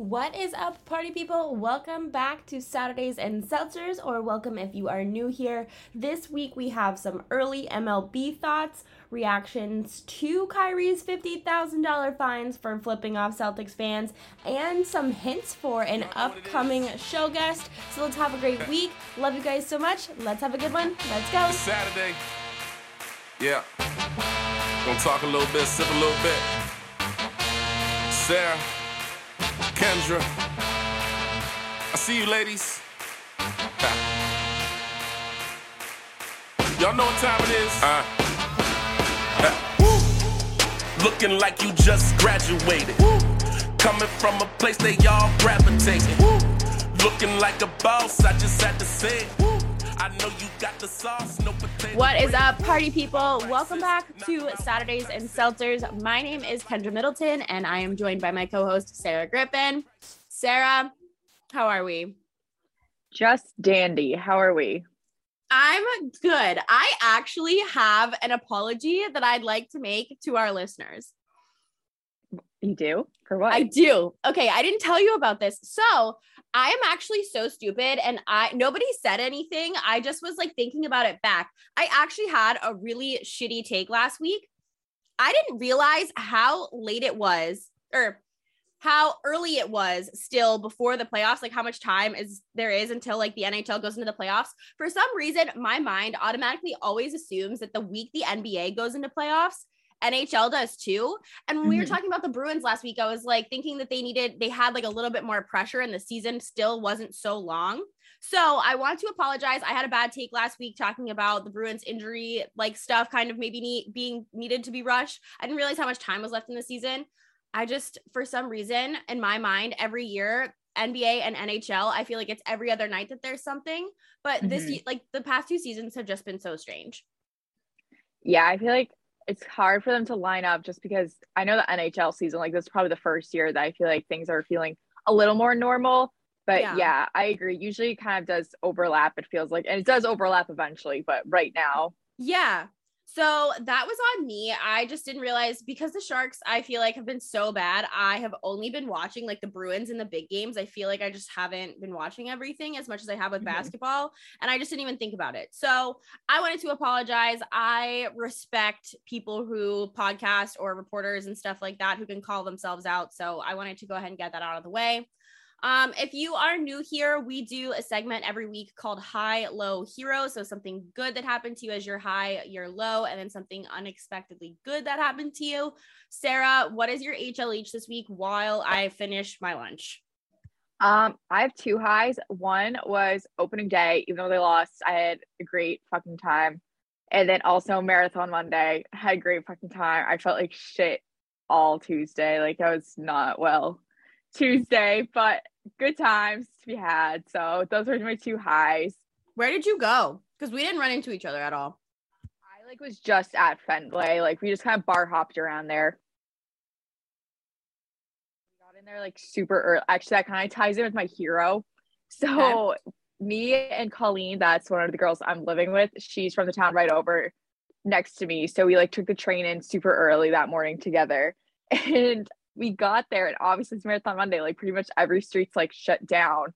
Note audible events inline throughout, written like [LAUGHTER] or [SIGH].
What is up, party people? Welcome back to Saturdays and Seltzers, or welcome if you are new here. This week we have some early MLB thoughts, reactions to Kyrie's $50,000 fines for flipping off Celtics fans, and some hints for an upcoming show guest. So let's have a great week. Love you guys so much. Let's have a good one. Let's go. It's Saturday. Yeah. Gonna talk a little bit, sip a little bit. Sarah, Kendra. I see you, ladies. Y'all know what time it is. Uh. Looking like you just graduated. Woo. Coming from a place they all gravitating. Woo. Looking like a boss, I just had to say it. What is up, party people? Welcome back to Saturdays and Seltzers. My name is Kendra Middleton, and I am joined by my co host, Sarah Griffin. Sarah, how are we? Just dandy. How are we? I'm good. I actually have an apology that I'd like to make to our listeners. You do? For what? I do. Okay, I didn't tell you about this. So, I am actually so stupid and I nobody said anything. I just was like thinking about it back. I actually had a really shitty take last week. I didn't realize how late it was or how early it was still before the playoffs, like how much time is there is until like the NHL goes into the playoffs. For some reason, my mind automatically always assumes that the week the NBA goes into playoffs, NHL does too. And when mm-hmm. we were mm-hmm. talking about the Bruins last week, I was like thinking that they needed, they had like a little bit more pressure and the season still wasn't so long. So I want to apologize. I had a bad take last week talking about the Bruins injury, like stuff kind of maybe need, being needed to be rushed. I didn't realize how much time was left in the season. I just, for some reason, in my mind, every year, NBA and NHL, I feel like it's every other night that there's something. But mm-hmm. this, like the past two seasons have just been so strange. Yeah, I feel like it's hard for them to line up just because I know the NHL season, like this is probably the first year that I feel like things are feeling a little more normal. But yeah, yeah I agree. Usually it kind of does overlap, it feels like, and it does overlap eventually, but right now. Yeah. So that was on me. I just didn't realize because the Sharks, I feel like, have been so bad. I have only been watching like the Bruins in the big games. I feel like I just haven't been watching everything as much as I have with mm-hmm. basketball. And I just didn't even think about it. So I wanted to apologize. I respect people who podcast or reporters and stuff like that who can call themselves out. So I wanted to go ahead and get that out of the way. Um, if you are new here, we do a segment every week called High Low Hero. So something good that happened to you as your high, your low, and then something unexpectedly good that happened to you. Sarah, what is your HLH this week while I finish my lunch? Um, I have two highs. One was opening day, even though they lost, I had a great fucking time. And then also marathon Monday, had a great fucking time. I felt like shit all Tuesday. Like I was not well Tuesday, but good times to be had. So those were my two highs. Where did you go? Because we didn't run into each other at all. I like was just at Fenway. Like we just kind of bar hopped around there. We got in there like super early. Actually, that kind of ties in with my hero. So okay. me and Colleen, that's one of the girls I'm living with. She's from the town right over next to me. So we like took the train in super early that morning together. [LAUGHS] And we got there and obviously it's marathon monday like pretty much every street's like shut down.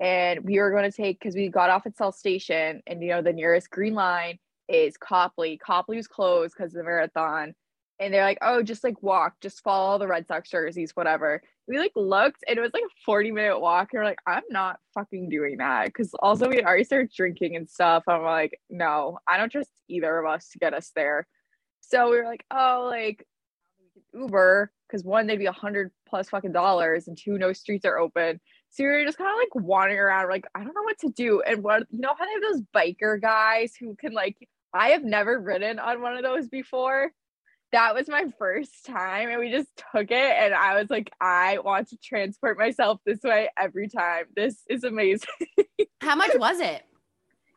And we were going to take because we got off at South Station and you know the nearest green line is copley. Copley was closed because of the marathon. And they're like oh just like walk. Just follow the red sox jerseys whatever. We like looked and it was like a 40 minute walk and we're like i'm not fucking doing that. Because also we had already started drinking and stuff. I'm like no i don't trust either of us to get us there. So we were like oh like uber because one, they'd be a hundred plus fucking dollars, and two, no streets are open. So you're just kind of like wandering around, like I don't know what to do. And what you know how they have those biker guys who can like I have never ridden on one of those before. That was my first time, and we just took it. And I was like, I want to transport myself this way every time. This is amazing. [LAUGHS] how much was it?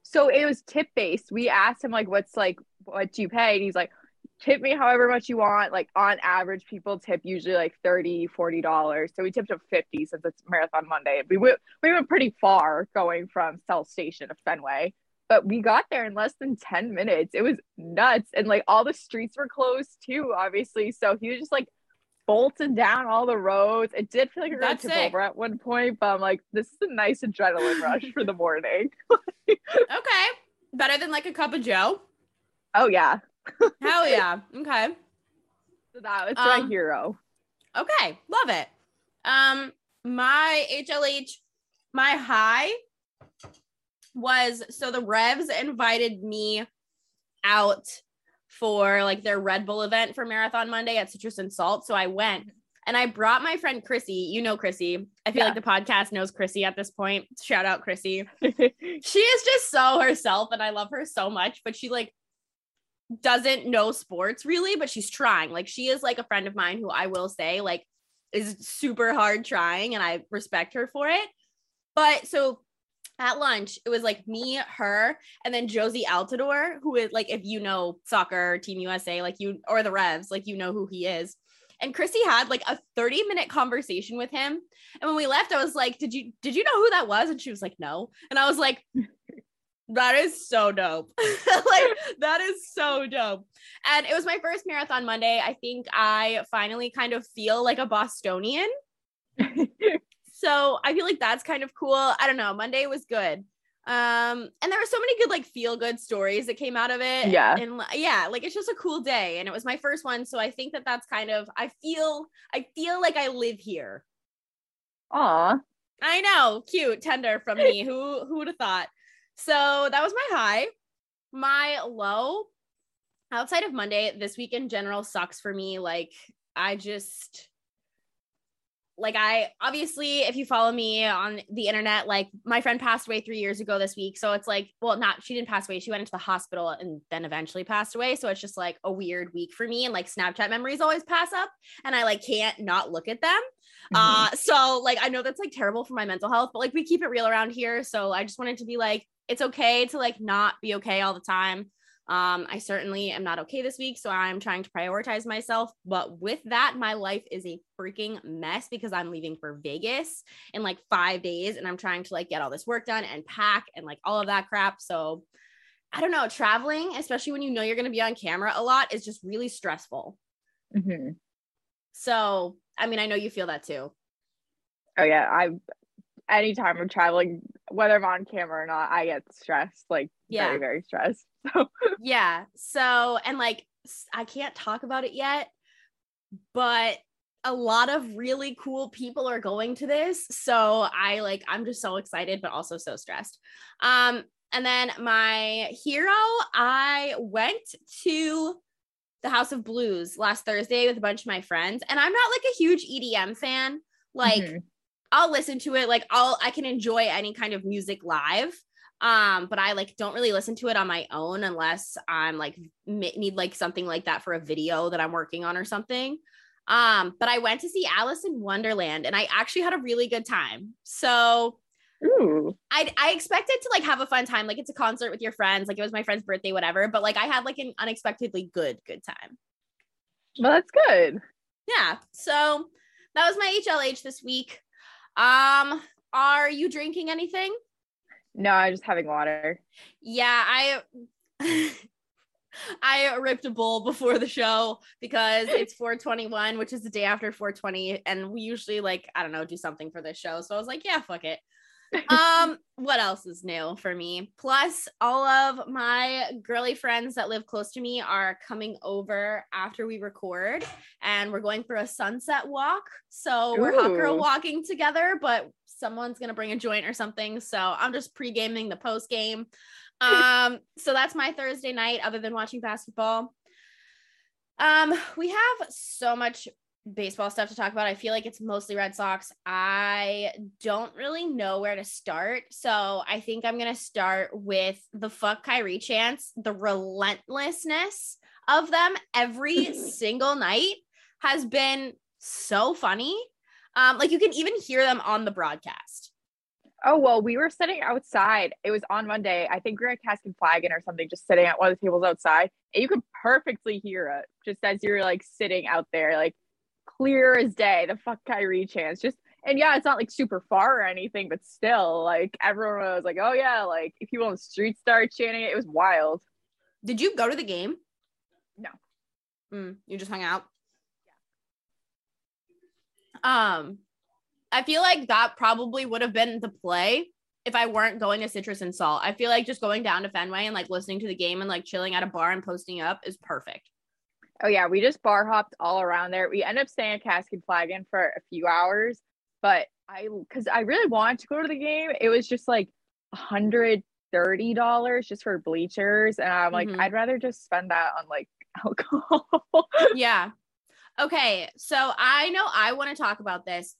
So it was tip based. We asked him like, "What's like, what do you pay?" And he's like, tip me however much you want. Like on average, people tip usually like 30 $40. So we tipped up 50 since it's Marathon Monday. We went, we went pretty far going from South Station to Fenway, but we got there in less than 10 minutes. It was nuts. And like all the streets were closed too, obviously. So he was just like bolting down all the roads. It did feel like we were That's tip it. over at one point, but I'm like, this is a nice adrenaline [LAUGHS] rush for the morning. [LAUGHS] Okay. Better than like a cup of Joe. Oh yeah. Hell yeah. Okay. So that was my Um, hero. Okay. Love it. Um, my HLH, my high was so the Revs invited me out for like their Red Bull event for Marathon Monday at Citrus and Salt. So I went and I brought my friend Chrissy. You know Chrissy. I feel Yeah. like the podcast knows Chrissy at this point. Shout out Chrissy. [LAUGHS] she is just so herself and I love her so much, but she like doesn't know sports really, but she's trying. Like she is like a friend of mine who I will say like is super hard trying and I respect her for it. But so at lunch, it was like me, her, and then Jozy Altidore, who is like if you know soccer, Team USA, like you or the Revs, like you know who he is. And Chrissy had like a 30 minute conversation with him. And when we left, I was like, Did you did you know who that was? And she was like, No. And I was like, That is so dope. [LAUGHS] like that is so dope. And it was my first marathon Monday. I think I finally kind of feel like a Bostonian. [LAUGHS] So I feel like that's kind of cool. I don't know. Monday was good. Um, and there were so many good like feel good stories that came out of it. Yeah. And li- yeah, like it's just a cool day, and it was my first one, so I think that that's kind of. I feel. I feel like I live here. Aw. I know, cute, tender from me. who who would have thought? So that was my high. My low, outside of Monday, this week in general sucks for me. Like I just like I obviously if you follow me on the internet, like my friend passed away three years ago this week. So it's like, well, not she didn't pass away. She went into the hospital and then eventually passed away. So it's just like a weird week for me. And like Snapchat memories always pass up and I like can't not look at them. [LAUGHS] Uh, so like I know that's like terrible for my mental health, but like we keep it real around here. So I just wanted to be like, it's okay to like not be okay all the time. Um, I certainly am not okay this week, so I'm trying to prioritize myself. But with that, my life is a freaking mess because I'm leaving for Vegas in like five days, and I'm trying to like get all this work done and pack and like all of that crap. So I don't know, traveling, especially when you know you're going to be on camera a lot, is just really stressful. Mhm. So I mean, I know you feel that too. Oh yeah, I anytime I'm traveling, whether I'm on camera or not, I get stressed, like Yeah. very, very stressed. [LAUGHS] So Yeah. So, and like, I can't talk about it yet, but a lot of really cool people are going to this. So I like, I'm just so excited, but also so stressed. Um, and then my hero, I went to the House of Blues last Thursday with a bunch of my friends, and I'm not like a huge EDM fan. Like, Mhm. I'll listen to it. Like I'll I can enjoy any kind of music live. Um, but I like don't really listen to it on my own unless I'm like need like something like that for a video that I'm working on or something. Um, but I went to see Alison Wonderland and I actually had a really good time. So Ooh. I I expected to like have a fun time. Like it's a concert with your friends, like it was my friend's birthday, whatever. But like I had like an unexpectedly good, good time. Well, that's good. Yeah. So that was my HLH this week. Um, are you drinking anything? No, I'm just having water. Yeah, I [LAUGHS] I ripped a bowl before the show because [LAUGHS] it's 421, which is the day after 420, and we usually like I don't know do something for this show. So I was like, yeah, fuck it. Um, [LAUGHS] what else is new for me? Plus, all of my girly friends that live close to me are coming over after we record, and we're going for a sunset walk. So we're hot girl walking together, but someone's gonna bring a joint or something. So I'm just pre gaming the post game. [LAUGHS] Um, so that's my Thursday night, other than watching basketball. Um, we have so much baseball stuff to talk about. I feel like it's mostly Red Sox. I don't really know where to start. So I think I'm gonna start with the fuck Kyrie chance, the relentlessness of them every [LAUGHS] single night has been so funny. Um, like you can even hear them on the broadcast. Oh well, we were sitting outside. It was on Monday. I think we were at Cask and Flagon or something, just sitting at one of the tables outside, and you could perfectly hear it just as you're like sitting out there, like clear as day. The fuck Kyrie chance, just and yeah, it's not like super far or anything, but still, like everyone was like, oh yeah, like if people on the street started chanting it, it was wild. Did you go to the game? No. Mm, you just hung out. Yeah. Um, I feel like that probably would have been the play if I weren't going to Citrus and Salt. I feel like just going down to Fenway and like listening to the game and like chilling at a bar and posting up is perfect. Oh yeah, we just bar hopped all around there. We ended up staying at Cask and Flagon for a few hours, but I because I really wanted to go to the game. It was just like hundred thirty dollars just for bleachers, and I'm like, Mhm. I'd rather just spend that on like [LAUGHS] alcohol. Yeah. Okay. So I know I want to talk about this.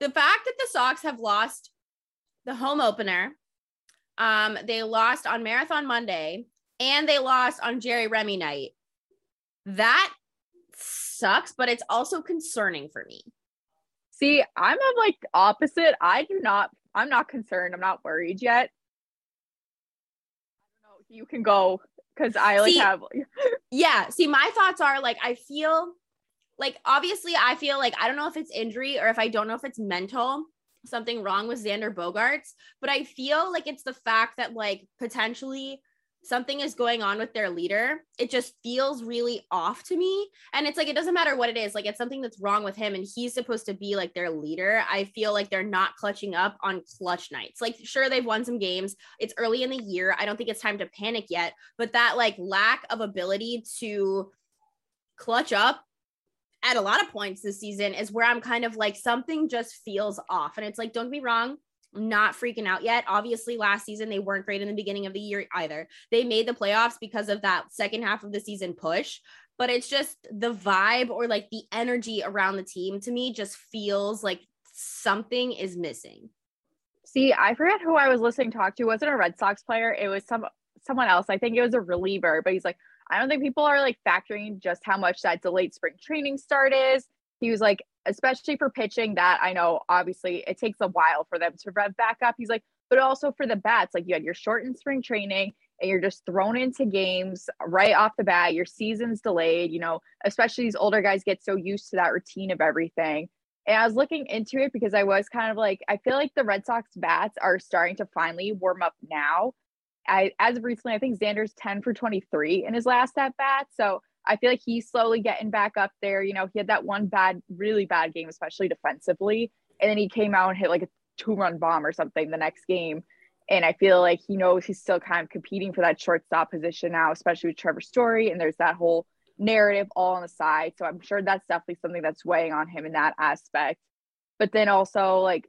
The fact that the Sox have lost the home opener, um, they lost on Marathon Monday, and they lost on Jerry Remy night. That sucks, but it's also concerning for me. See, I'm of like opposite. I do not. I'm not concerned. I'm not worried yet. I don't know. You can go because I like See, have. [LAUGHS] Yeah. See, my thoughts are like, I feel like obviously, I feel like I don't know if it's injury or if I don't know if it's mental, something wrong with Xander Bogaerts, but I feel like it's the fact that like potentially something is going on with their leader. It just feels really off to me. And it's like, it doesn't matter what it is, like, it's something that's wrong with him, and he's supposed to be like their leader. I feel like they're not clutching up on clutch nights. Like, sure, they've won some games. It's early in the year. I don't think it's time to panic yet, but that like lack of ability to clutch up at a lot of points this season is where I'm kind of like something just feels off. And it's like, don't be wrong, not freaking out yet. Obviously, last season they weren't great in the beginning of the year either. They made the playoffs because of that second half of the season push, but it's just the vibe or like the energy around the team to me just feels like something is missing. See, I forget who I was listening to talk to. It wasn't a Red Sox player. It was some someone else. I think it was a reliever, but he's like, I don't think people are like factoring just how much that delayed spring training start is. He was like, especially for pitching, that I know obviously it takes a while for them to rev back up. He's like, but also for the bats, like you had your shortened spring training and you're just thrown into games right off the bat. Your season's delayed, you know, especially these older guys get so used to that routine of everything. And I was looking into it because I was kind of like, I feel like the Red Sox bats are starting to finally warm up now. I, as of recently, I think Xander's 10 for 23 in his last at bat. So I feel like he's slowly getting back up there. You know, he had that one bad, really bad game, especially defensively. And then he came out and hit like a two run bomb or something the next game. And I feel like he knows he's still kind of competing for that shortstop position now, especially with Trevor Story. And there's that whole narrative all on the side. So I'm sure that's definitely something that's weighing on him in that aspect. But then also like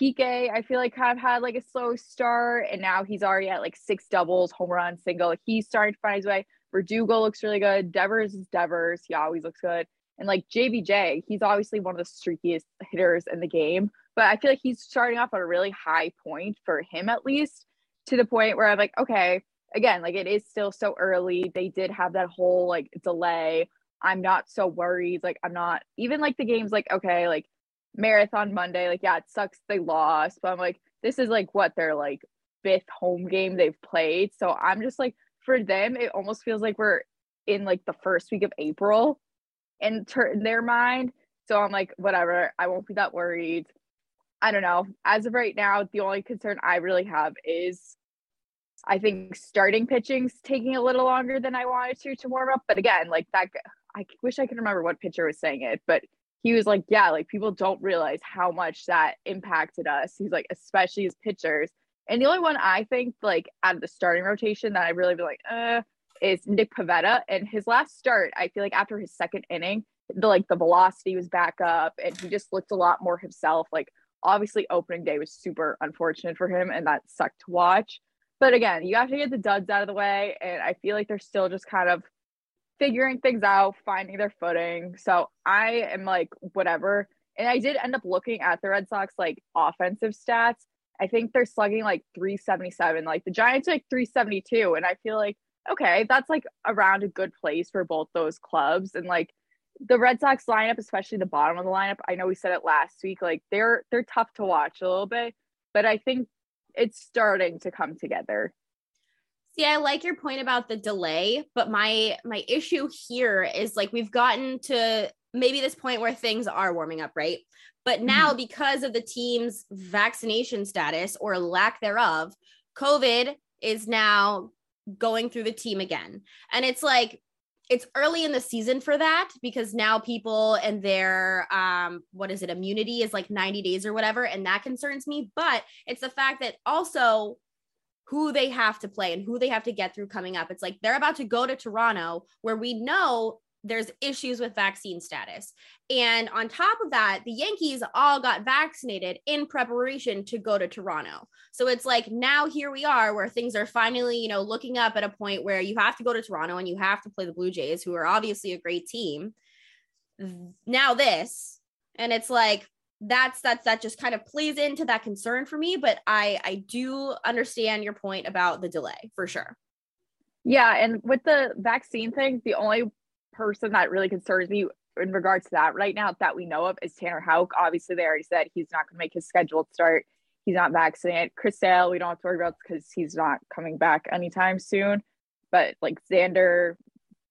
Kike, I feel like kind of had like a slow start, and now he's already at like six doubles, home run, single. He's starting to find his way. Verdugo looks really good. Devers is Devers. He always looks good. And like JBJ, he's obviously one of the streakiest hitters in the game. But I feel like he's starting off at a really high point for him, at least, to the point where I'm like, okay, again, like it is still so early. They did have that whole like delay. I'm not so worried. Like, I'm not even like the game's like, okay, like marathon Monday, like, yeah, it sucks they lost, but I'm like, this is like what their like fifth home game they've played. So I'm just like, for them, it almost feels like we're in like the first week of April in, ter- in their mind. So I'm like, whatever, I won't be that worried. I don't know. As of right now, the only concern I really have is I think starting pitching's taking a little longer than I wanted to to warm up. But again, like that, I wish I could remember what pitcher was saying it, but he was like, yeah, like people don't realize how much that impacted us. He's like, especially as pitchers. And the only one I think like out of the starting rotation that I really be like, uh, is Nick Pivetta. And his last start, I feel like after his second inning, the like the velocity was back up and he just looked a lot more himself. Like obviously opening day was super unfortunate for him and that sucked to watch. But again, you have to get the duds out of the way. And I feel like they're still just kind of figuring things out, finding their footing. So I am like, whatever. And I did end up looking at the Red Sox like offensive stats. I think they're slugging like 377. Like the Giants like 372. And I feel like, okay, that's like around a good place for both those clubs. And like the Red Sox lineup, especially the bottom of the lineup, I know we said it last week, like they're they're tough to watch a little bit, but I think it's starting to come together. See, I like your point about the delay, but my my issue here is like we've gotten to maybe this point where things are warming up, right? But now because of the team's vaccination status or lack thereof, COVID is now going through the team again. And it's like it's early in the season for that because now people and their um what is it immunity is like 90 days or whatever and that concerns me. But it's the fact that also who they have to play and who they have to get through coming up. It's like they're about to go to Toronto where we know there's issues with vaccine status. And on top of that, the Yankees all got vaccinated in preparation to go to Toronto. So it's like now here we are where things are finally, you know, looking up at a point where you have to go to Toronto and you have to play the Blue Jays, who are obviously a great team. Now this, and it's like that's that's that just kind of plays into that concern for me, but I I do understand your point about the delay for sure. Yeah, and with the vaccine thing, the only person that really concerns me in regards to that right now that we know of is Tanner Houck. Obviously, they already said he's not going to make his scheduled start. He's not vaccinated. Chris Sale, we don't have to worry about because he's not coming back anytime soon. But like Xander,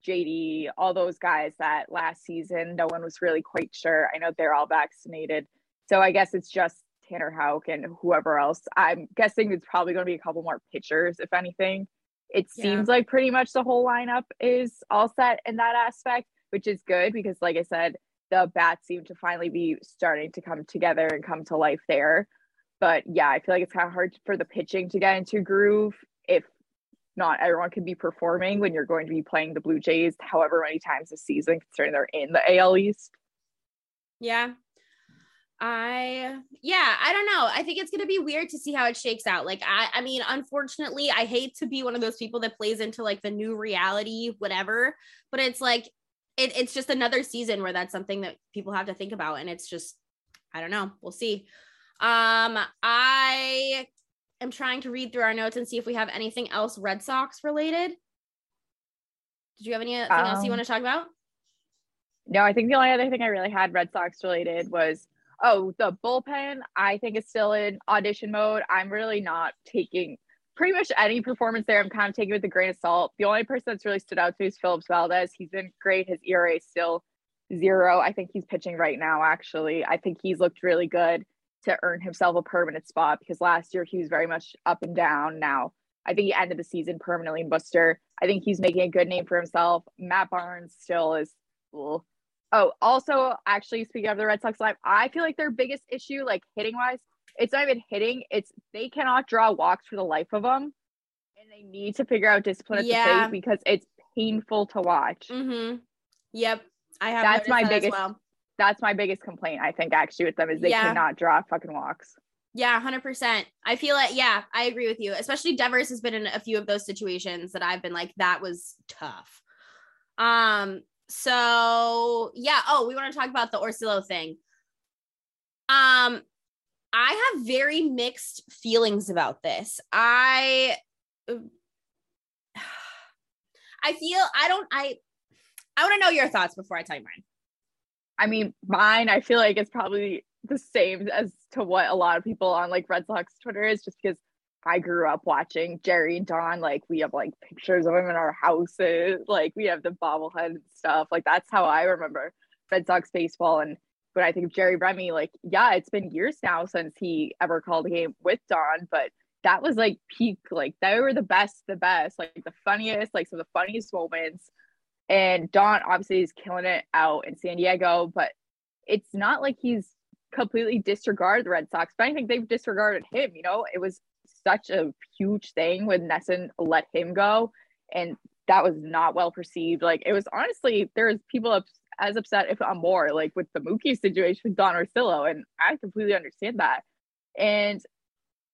JD, all those guys that last season, no one was really quite sure. I know they're all vaccinated. So I guess it's just Tanner Houck and whoever else. I'm guessing it's probably going to be a couple more pitchers, if anything it seems like pretty much the whole lineup is all set in that aspect, which is good because, like I said, the bats seem to finally be starting to come together and come to life there. But yeah, I feel like it's kind of hard for the pitching to get into groove if not everyone can be performing when you're going to be playing the Blue Jays however many times this season, considering they're in the AL East. Yeah, I yeah, I don't know. I think it's gonna be weird to see how it shakes out. Like I I mean, unfortunately, I hate to be one of those people that plays into like the new reality, whatever, but it's like it, it's just another season where that's something that people have to think about. And it's just, I don't know. We'll see. Um, I am trying to read through our notes and see if we have anything else Red Sox related. Did you have anything um, else you um, want to talk about? No, I think the only other thing I really had Red Sox related was oh, the bullpen, I think is still in audition mode. I'm really not taking pretty much any performance there. I'm kind of taking with a grain of salt. The only person that's really stood out to me is Phillips Valdez. He's been great. His ERA is still zero. I think he's pitching right now, actually. I think he's looked really good to earn himself a permanent spot because last year he was very much up and down. Now, I think he ended the season permanently in Worcester. I think he's making a good name for himself. Matt Barnes still is well, Oh, also, actually, speaking of the Red Sox live, I feel like their biggest issue, like hitting wise, it's not even hitting. It's they cannot draw walks for the life of them, and they need to figure out discipline at yeah. the plate because it's painful to watch. Mm-hmm. Yep, I have. That's my that biggest. Well. That's my biggest complaint. I think actually with them is they yeah. cannot draw fucking walks. Yeah, hundred percent. I feel it. Yeah, I agree with you. Especially Devers has been in a few of those situations that I've been like, that was tough. Um, so yeah. Oh, we want to talk about the Orsillo thing. Um, I have very mixed feelings about this. I [SIGHS] I feel I don't I I want to know your thoughts before I tell you mine. I mean, mine I feel like it's probably the same as to what a lot of people on like Red Sox Twitter is just because I grew up watching Jerry and Don. Like we have like pictures of him in our houses. Like we have the bobblehead and stuff. Like that's how I remember Red Sox baseball. And when I think of Jerry Remy, like yeah, it's been years now since he ever called a game with Don, but that was like peak. Like they were the best, the best, like the funniest, like some of the funniest moments. And Don obviously is killing it out in San Diego, but it's not like he's completely disregarded the Red Sox, but I think they've disregarded him. You know, it was such a huge thing when NESN let him go. And that was not well perceived. Like it was honestly, there was people up, as upset, if not more, like with the Mookie situation with Don Orsillo. And I completely understand that. And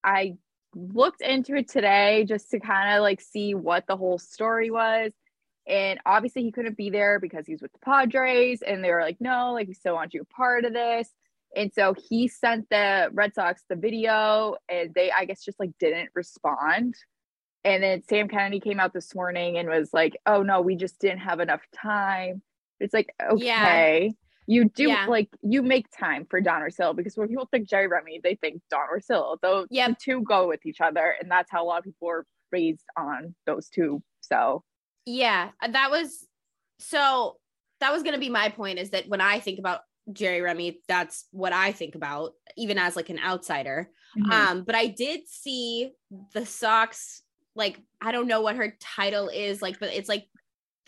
I looked into it today just to kind of like see what the whole story was. And obviously he couldn't be there because he's with the Padres. And they were like, no, like we still want you a part of this. And so he sent the Red Sox the video and they, I guess, just like didn't respond. And then Sam Kennedy came out this morning and was like, oh no, we just didn't have enough time. It's like, okay. Yeah. You do yeah. like you make time for Don Orsillo because when people think Jerry Remy, they think Don Orsillo. Though yep. the two go with each other, and that's how a lot of people were raised on those two. So yeah, that was so that was gonna be my point is that when I think about Jerry Remy, that's what I think about, even as like an outsider. Mm-hmm. Um, but I did see the Sox, like I don't know what her title is, like, but it's like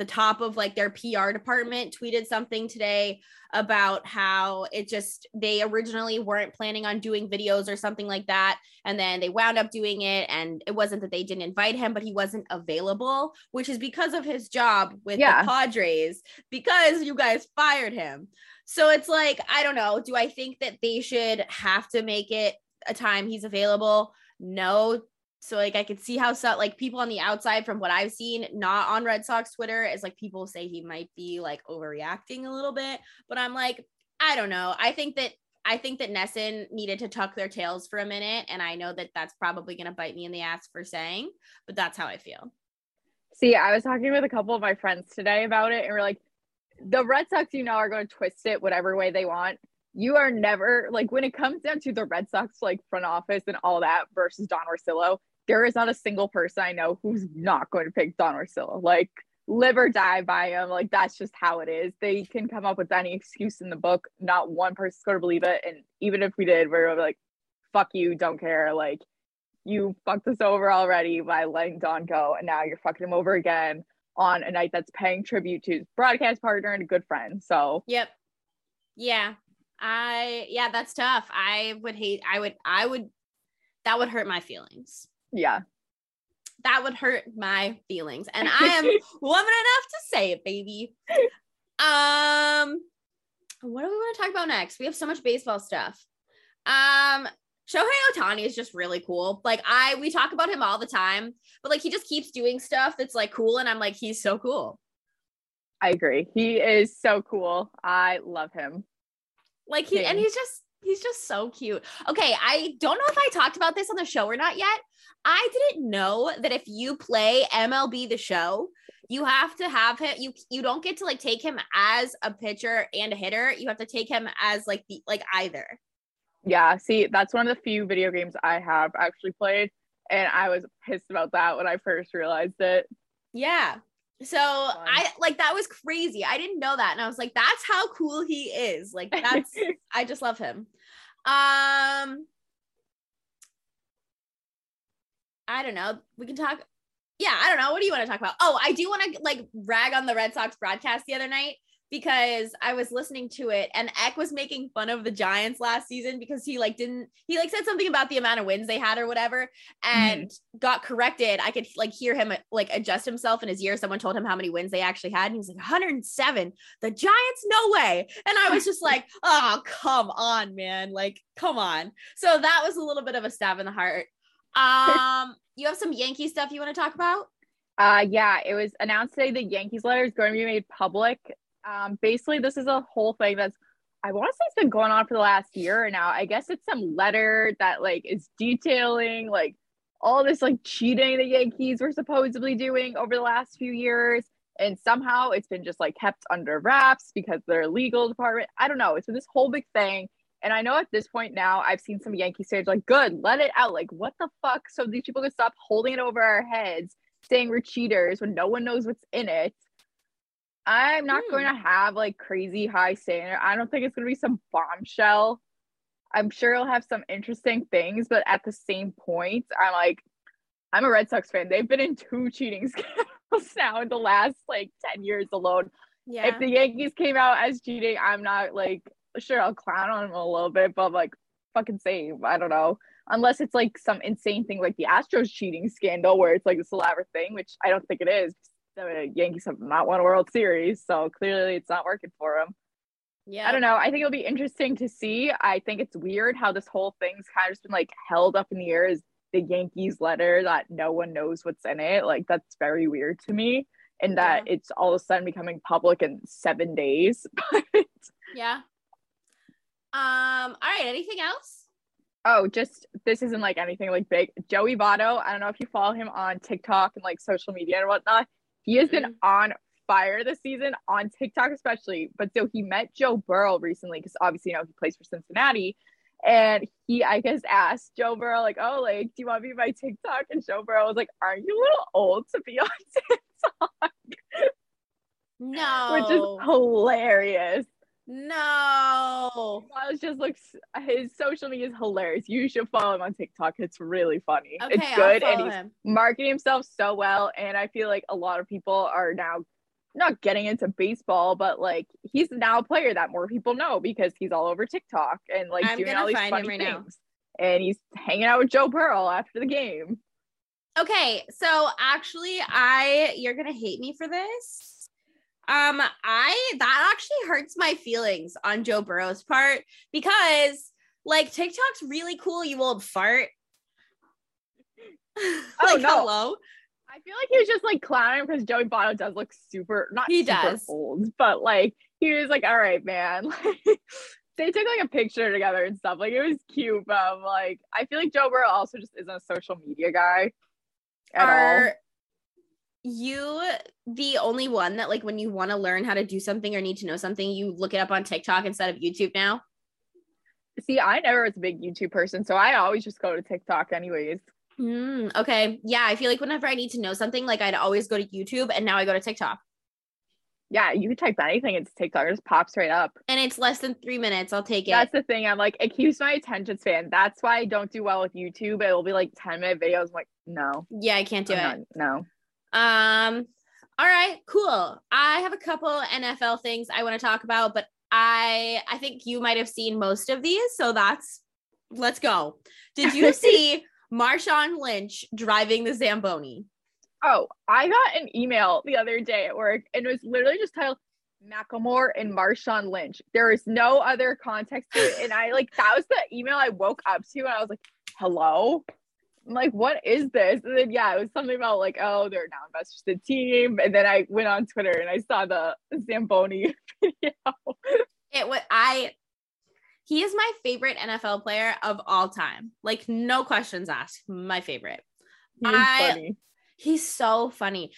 the top of like their PR department tweeted something today about how it just they originally weren't planning on doing videos or something like that and then they wound up doing it and it wasn't that they didn't invite him but he wasn't available which is because of his job with Yeah. the Padres because you guys fired him. So it's like I don't know, do I think that they should have to make it a time he's available? No. So like I could see how so like people on the outside from what I've seen, not on Red Sox Twitter, is like people say he might be like overreacting a little bit. But I'm like, I don't know. I think that I think that NESN needed to tuck their tails for a minute, and I know that that's probably gonna bite me in the ass for saying, but that's how I feel. See, I was talking with a couple of my friends today about it, and we're like, the Red Sox, you know, are going to twist it whatever way they want. You are never like when it comes down to the Red Sox like front office and all that versus Don Orsillo. There is not a single person I know who's not going to pick Don Orsillo. Like live or die by him. Like that's just how it is. They can come up with any excuse in the book. Not one person's going to believe it. And even if we did, we're like, "Fuck you, don't care." Like you fucked us over already by letting Don go, and now you're fucking him over again on a night that's paying tribute to his broadcast partner and a good friend. So Yep. Yeah. I yeah, that's tough. I would hate I would I would that would hurt my feelings. yeah, That would hurt my feelings. And I am [LAUGHS] woman enough to say it, baby. Um what do we want to talk about next? We have so much baseball stuff. Um Shohei Ohtani is just really cool. Like I we talk about him all the time, but like he just keeps doing stuff that's like cool and I'm like he's so cool. I agree. He is so cool. I love him. Like he and he's just he's just so cute. Okay, I don't know if I talked about this on the show or not yet. I didn't know that if you play MLB the show, you have to have him you you don't get to like take him as a pitcher and a hitter. You have to take him as like the like either. Yeah, see, that's one of the few video games I have actually played, and I was pissed about that when I first realized it. Yeah. So I like that was crazy. I didn't know that and I was like that's how cool he is. Like that's [LAUGHS] I just love him. Um I don't know. We can talk Yeah, I don't know. What do you want to talk about? Oh, I do want to like rag on the Red Sox broadcast the other night because I was listening to it and Eck was making fun of the Giants last season because he like didn't he like said something about the amount of wins they had or whatever and got corrected. I could like hear him like adjust himself in his ear. Someone told him how many wins they actually had and he was like 107. The Giants no way. And I was just like, [LAUGHS] "Oh, come on, man. Like, come on." So that was a little bit of a stab in the heart. Um, [LAUGHS] you have some Yankee stuff you want to talk about? Uh, yeah, it was announced today the Yankees letter is going to be made public. Um, basically, this is a whole thing that's I want to say it's been going on for the last year now. I guess it's some letter that like is detailing like all this like cheating the Yankees were supposedly doing over the last few years. And somehow it's been just like kept under wraps because their legal department. I don't know. It's been this whole big thing. And I know at this point now, I've seen some Yankee fans like, good, let it out. Like, what the fuck? So these people can stop holding it over our heads, saying we're cheaters when no one knows what's in it. I'm not Hmm. going to have like crazy high standard. I don't think it's going to be some bombshell. I'm sure it'll have some interesting things, but at the same point, I'm like, I'm a Red Sox fan. They've been in two cheating [LAUGHS] scandals now in the last like 10 years alone. Yeah. If the Yankees came out as cheating, I'm not like, sure, I'll clown on them a little bit, but like, fucking same. I don't know. Unless it's like some insane thing like the Astros cheating scandal where it's like this elaborate thing, which I don't think it is. The Yankees have not won a World Series, so clearly it's not working for them. yeah. I don't know. I think it'll be interesting to see. I think it's weird how this whole thing's kind of just been like held up in the air as the Yankees letter that no one knows what's in it. Like that's very weird to me. And that it's all of a sudden becoming public in seven days. [LAUGHS] But Yeah. Um, all right, anything else? oh, just this isn't like anything like big. Joey Votto, I don't know if you follow him on TikTok and like social media and whatnot. He has been mm-hmm. on fire this season on TikTok, especially. But so he met Joe Burrow recently because obviously, you know, he plays for Cincinnati. And he, I guess, asked Joe Burrow, like, oh, like, do you want to be my TikTok? And Joe Burrow was like, aren't you a little old to be [LAUGHS] on TikTok? No. Which is hilarious. No. Was just looks his social media is hilarious. You should follow him on TikTok. It's really funny. Okay, it's good and he's him. marketing himself so well. And I feel like a lot of people are now not getting into baseball, but like he's now a player that more people know because he's all over TikTok and like I'm doing all these funny right now. things. And he's hanging out with Joe Burrow after the game. Okay, so actually, I you're gonna hate me for this. Um, I that actually hurts my feelings on Joe Burrow's part because like TikTok's really cool, you old fart. [LAUGHS] like, no. hello. I feel like he was just like clowning because Joey Votto does look super not He super does. old, but like he was like, all right, man. Like [LAUGHS] they took like a picture together and stuff. Like it was cute, but I'm like I feel like Joe Burrow also just isn't a social media guy at all. You the only one that like when you want to learn how to do something or need to know something, you look it up on TikTok instead of YouTube now? See, I never was a big YouTube person, so I always just go to TikTok anyways. Mm, okay. Yeah, I feel like whenever I need to know something, like I'd always go to YouTube and now I go to TikTok. Yeah, you can type anything into TikTok, it just pops right up. And it's less than three minutes. I'll take it. That's the thing. I'm like, it keeps my attention span. That's why I don't do well with YouTube. It'll be like 10 minute videos. I'm like, no, yeah, I can't do I'm it. not- no. Um, all right, cool. I have a couple NFL things I want to talk about, but I I think you might have seen most of these, so that's let's go. Did you [LAUGHS] see Marshawn Lynch driving the Zamboni? Oh, I got an email the other day at work and it was literally just titled Macklemore and Marshawn Lynch. There is no other context to it. And I like that was the email I woke up to and I was like, hello? I'm like, what is this? And then yeah, it was something about like, oh, they're now investors in the team. And then I went on Twitter and I saw the Zamboni [LAUGHS] video. It was I he is my favorite NFL player of all time. Like no questions asked. My favorite. He's I- funny. He's so funny.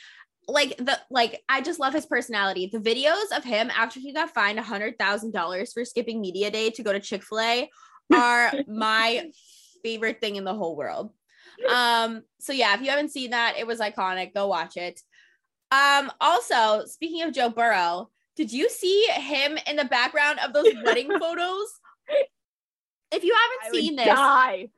Like the like I just love his personality. The videos of him after he got fined a hundred thousand dollars for skipping media day to go to Chick-fil-A are [LAUGHS] my favorite thing in the whole world. Um, so yeah, if you haven't seen that, it was iconic. Go watch it. Um, also, speaking of Joe Burrow, did you see him in the background of those [LAUGHS] wedding photos? If you haven't would seen this, die.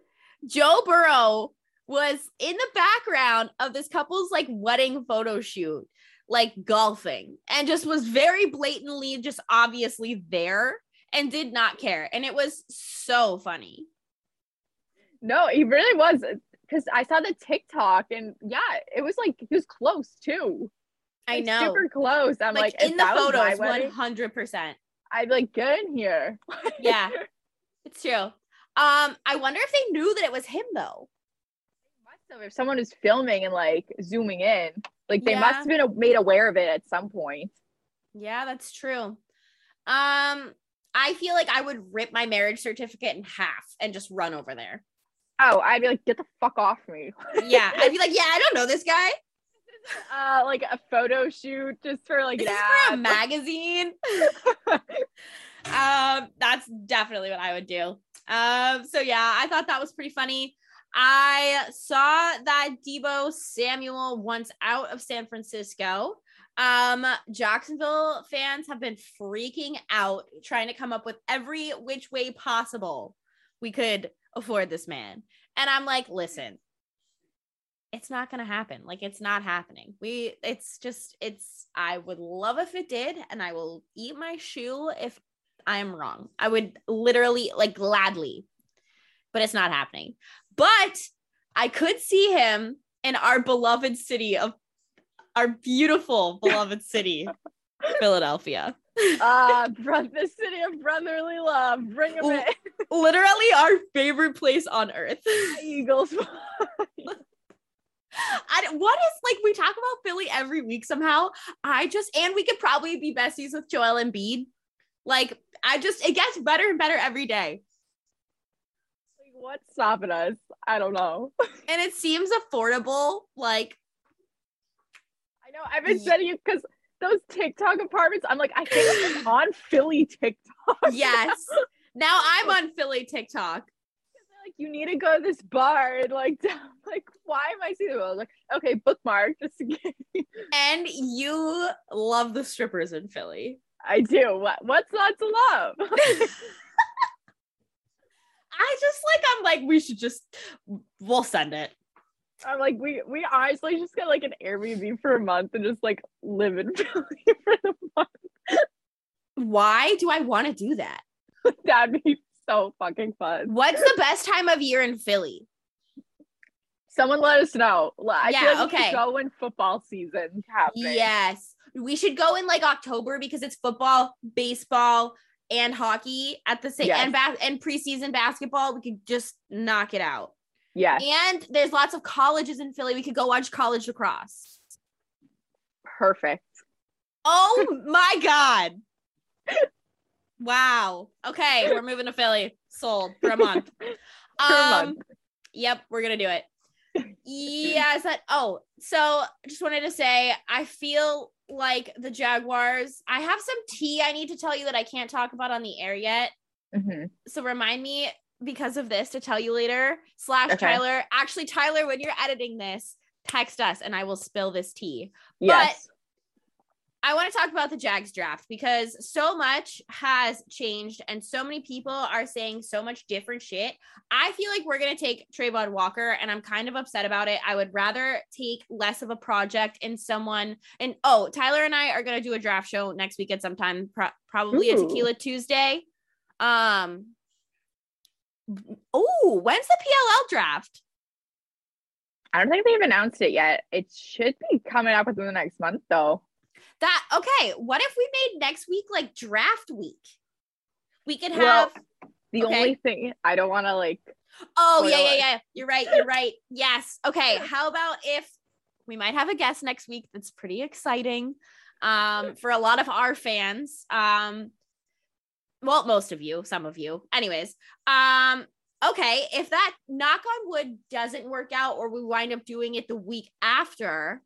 Joe Burrow was in the background of this couple's like wedding photo shoot, like golfing, and just was very blatantly, just obviously there and did not care. And it was so funny. No, he really was. Because I saw the TikTok and yeah, it was like he was close too. I know. super close. I'm like, like, in the was photos, 100%. I'd be like, get in here. [LAUGHS] Yeah, it's true. Um, I wonder if they knew that it was him though. must have if someone is filming and like zooming in, like they Yeah. must have been a- made aware of it at some point. Yeah, that's true. Um, I feel like I would rip my marriage certificate in half and just run over there. Oh, I'd be like, get the fuck off me. Yeah, I'd be like, [LAUGHS] yeah, I don't know this guy. uh, like a photo shoot just for like This an for a magazine. [LAUGHS] um, that's definitely what I would do. Um, so yeah, I thought that was pretty funny. I saw that Deebo Samuel once out of San Francisco. Um, Jacksonville fans have been freaking out, trying to come up with every which way possible we could afford this man. And I'm like, listen, it's not gonna happen. Like it's not happening. We it's just it's I would love if it did, and I will eat my shoe if I'm wrong. I would literally like gladly, but it's not happening. But I could see him in our beloved city of our beautiful [LAUGHS] beloved city, Philadelphia. Ah, bro- the city of brotherly love. Bring Ooh. in. Literally our favorite place on earth. [LAUGHS] Eagles. [LAUGHS] I what is like we talk about Philly every week somehow. I just and we could probably be besties with Joel and Embiid. Like I just it gets better and better every day. What's stopping us? I don't know. And it seems affordable. Like I know I've been you because those TikTok apartments. I'm like, I think I'm [LAUGHS] on Philly TikTok. yes. now I'm on Philly TikTok. [LAUGHS] Like, you need to go to this bar and like, [LAUGHS] like, why am I seeing them? I was like, okay, bookmark just. And you love the strippers in Philly. I do. What, what's not to love? I just like I'm like we should just we'll send it. I'm like, we we honestly just get like an Airbnb for a month and just like live in [LAUGHS] Philly for the month. Why do I want to do that? [LAUGHS] That'd be so fucking fun. What's the best time of year in Philly? Someone let us know. I Yeah, feel like we okay. should go when football season happening. Yes. We should go in like October because it's football, baseball, and hockey at the same Yes. and bas- and preseason basketball. We could just knock it out. Yes. And there's lots of colleges in Philly. We could go watch college lacrosse. Perfect. Oh [LAUGHS] my god. Wow. Okay, we're moving to Philly. Sold for a month. [LAUGHS] For a month. Yep, we're gonna do it. [LAUGHS] Yes. That. Oh, so just wanted to say I feel like the Jaguars. I have some tea I need to tell you that I can't talk about on the air yet. Mhm. So remind me because of this to tell you later. Slash Okay. Tyler. Actually, Tyler, when you're editing this, text us and I will spill this tea. Yes. But I want to talk about the Jags draft because so much has changed and so many people are saying so much different shit. I feel like we're going to take Travon Walker and I'm kind of upset about it. I would rather take less of a project and someone and oh, Tyler and I are going to do a draft show next week at sometime pro- probably a Tequila Tuesday. Um Oh, when's the PLL draft? I don't think they've announced it yet. It should be coming up within the next month though. That okay, what if we made next week like draft week? We could have Well, The Okay. only thing I don't want to like Oh yeah, yeah, yeah. You're right. You're right. Yes. Okay. How about if we might have a guest next week that's pretty exciting um for a lot of our fans. Um well, most of you, some of you. Anyways, um okay, if that knock on wood doesn't work out or we wind up doing it the week after,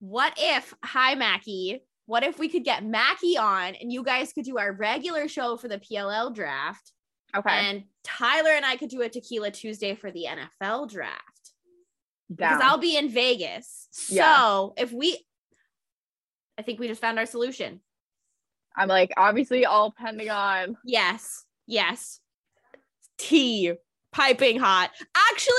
what if hi Mackie, what if we could get Mackie on and you guys could do our regular show for the PLL draft? okay And Tyler and I could do a tequila Tuesday for the NFL draft down. because I'll be in Vegas. So Yeah. if we, I think we just found our solution. I'm like obviously all pending on Yes, yes. Tea piping hot. Actually,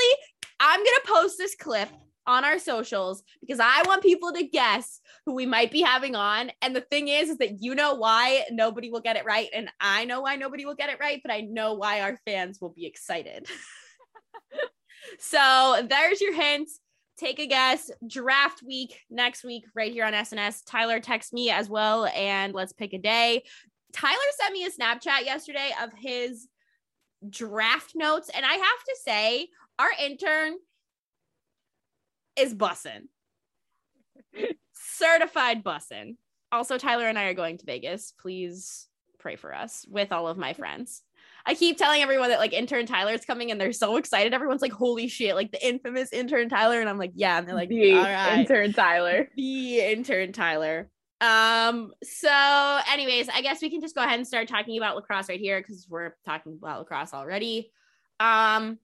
I'm gonna post this clip on our socials because I want people to guess who we might be having on. And the thing is, is that you know why nobody will get it right, and I know why nobody will get it right, but I know why our fans will be excited. [LAUGHS] so there's your hint. Take a guess. Draft week next week, right here on SNS. Tyler text me as well, and let's pick a day. Tyler sent me a Snapchat yesterday of his draft notes, and I have to say, our intern is bussin'. [LAUGHS] Certified bussin'. Also, Tyler and I are going to Vegas. Please pray for us with all of my friends. I keep telling everyone that like intern Tyler's coming and they're so excited. Everyone's like, holy shit, like the infamous intern Tyler. And I'm like, yeah. And they're like, the all right intern Tyler. [LAUGHS] the intern Tyler. Um, so anyways, I guess we can just go ahead and start talking about lacrosse right here because we're talking about lacrosse already. Um,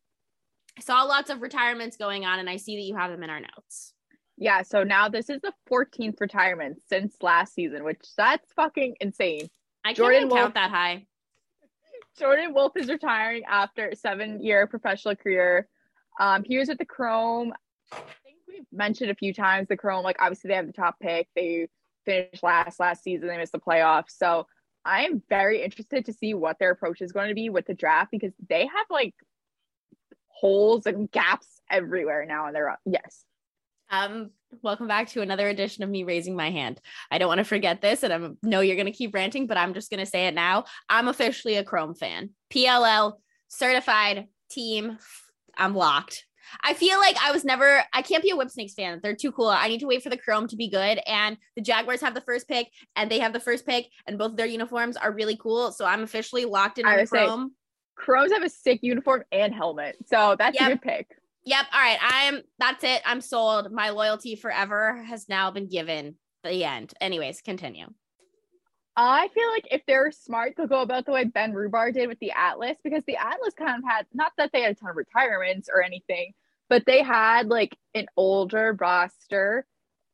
I saw lots of retirements going on, and I see that you have them in our notes. Yeah, so now this is the 14th retirement since last season, which that's fucking insane. I can't Jordan even Wolf- count that high. Jordan Wolf is retiring after a seven-year professional career. Um, he was with the Chrome. I think we've mentioned a few times the Chrome. Like obviously they have the top pick. They finished last last season. They missed the playoffs. So I am very interested to see what their approach is going to be with the draft because they have like holes and gaps everywhere now. And they're yes, Um, welcome back to another edition of me raising my hand. I don't want to forget this, and I know you're gonna keep ranting, but I'm just gonna say it now. I'm officially a Chrome fan. PLL certified team. I'm locked. I feel like I was never. I can't be a Whipsnakes fan. They're too cool. I need to wait for the Chrome to be good. And the Jaguars have the first pick, and they have the first pick, and both their uniforms are really cool. So I'm officially locked in I on would say- Chrome. Chromes have a sick uniform and helmet. So that's Yep. a good pick. Yep. All right. I'm. That's it. I'm sold. My loyalty forever has now been given. The end. Anyways, continue. I feel like if they're smart, they'll go about the way Ben Rubeor did with the Atlas because the Atlas kind of had not that they had a ton of retirements or anything, but they had like an older roster,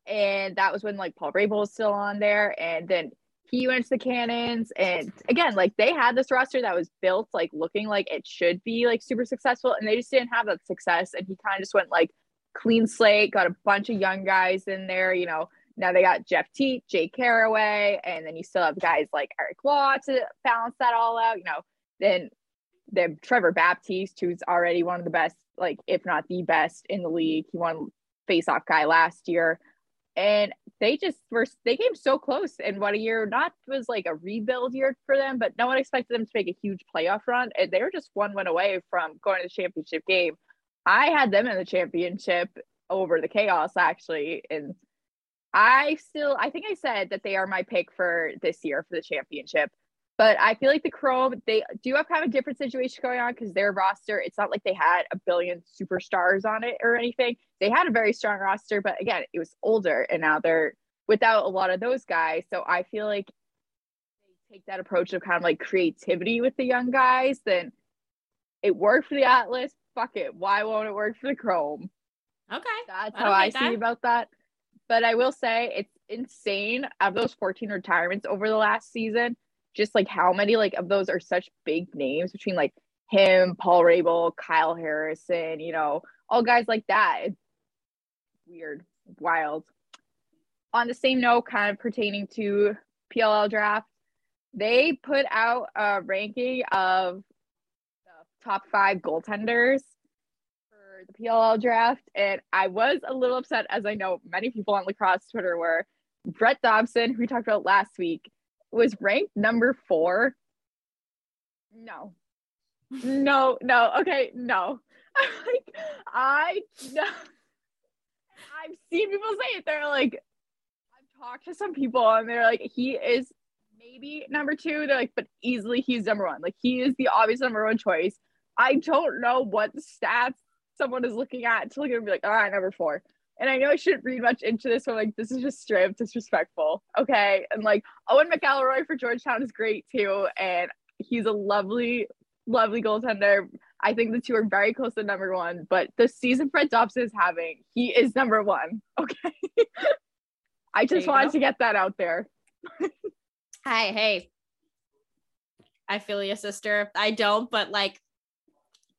and that was when like Paul Rabil was still on there, and then he went to the Cannons, and again, like they had this roster that was built like looking like it should be like super successful, and they just didn't have that success, and he kind of just went like clean slate, got a bunch of young guys in there. You know, now they got Jeff Teat, Jake Carraway, and then you still have guys like Eric Law to balance that all out. You know, then they Trevor Baptiste, who's already one of the best, like if not the best in the league. He won face-off guy last year, and they just were they came so close in what a year not was like a rebuild year for them, but no one expected them to make a huge playoff run, and they were just one win away from going to the championship game. I had them in the championship over the chaos actually, and I still I think I said that they are my pick for this year for the championship. But I feel like the Chrome, they do have kind of a different situation going on because their roster, it's not like they had a billion superstars on it or anything. They had a very strong roster, but again, it was older and now they're without a lot of those guys. So I feel like they take that approach of kind of like creativity with the young guys, then it worked for the Atlas. Fuck it. Why won't it work for the Chrome? Okay. That's how I, I see about that. But I will say it's insane of those 14 retirements over the last season just like how many like of those are such big names between like him, Paul Rabil, Kyle Harrison, you know, all guys like that. It's weird, wild. On the same note, kind of pertaining to PLL draft, they put out a ranking of the top five goaltenders for the PLL draft. And I was a little upset, as I know many people on lacrosse Twitter were. Brett Dobson, who we talked about last week, was ranked number four. No. No, no, okay, no. [LAUGHS] like I no. I've seen people say it. They're like, I've talked to some people and they're like, he is maybe number two. They're like, but easily he's number one. Like he is the obvious number one choice. I don't know what stats someone is looking at to look at and be like, all right, number four and I know I shouldn't read much into this, but like this is just straight up disrespectful. Okay. And like Owen McElroy for Georgetown is great too. And he's a lovely, lovely goaltender. I think the two are very close to number one, but the season Fred Dobson is having, he is number one. [LAUGHS] Okay. I just wanted go. to get that out there. Hi, hey. I feel you, sister. I don't, but like,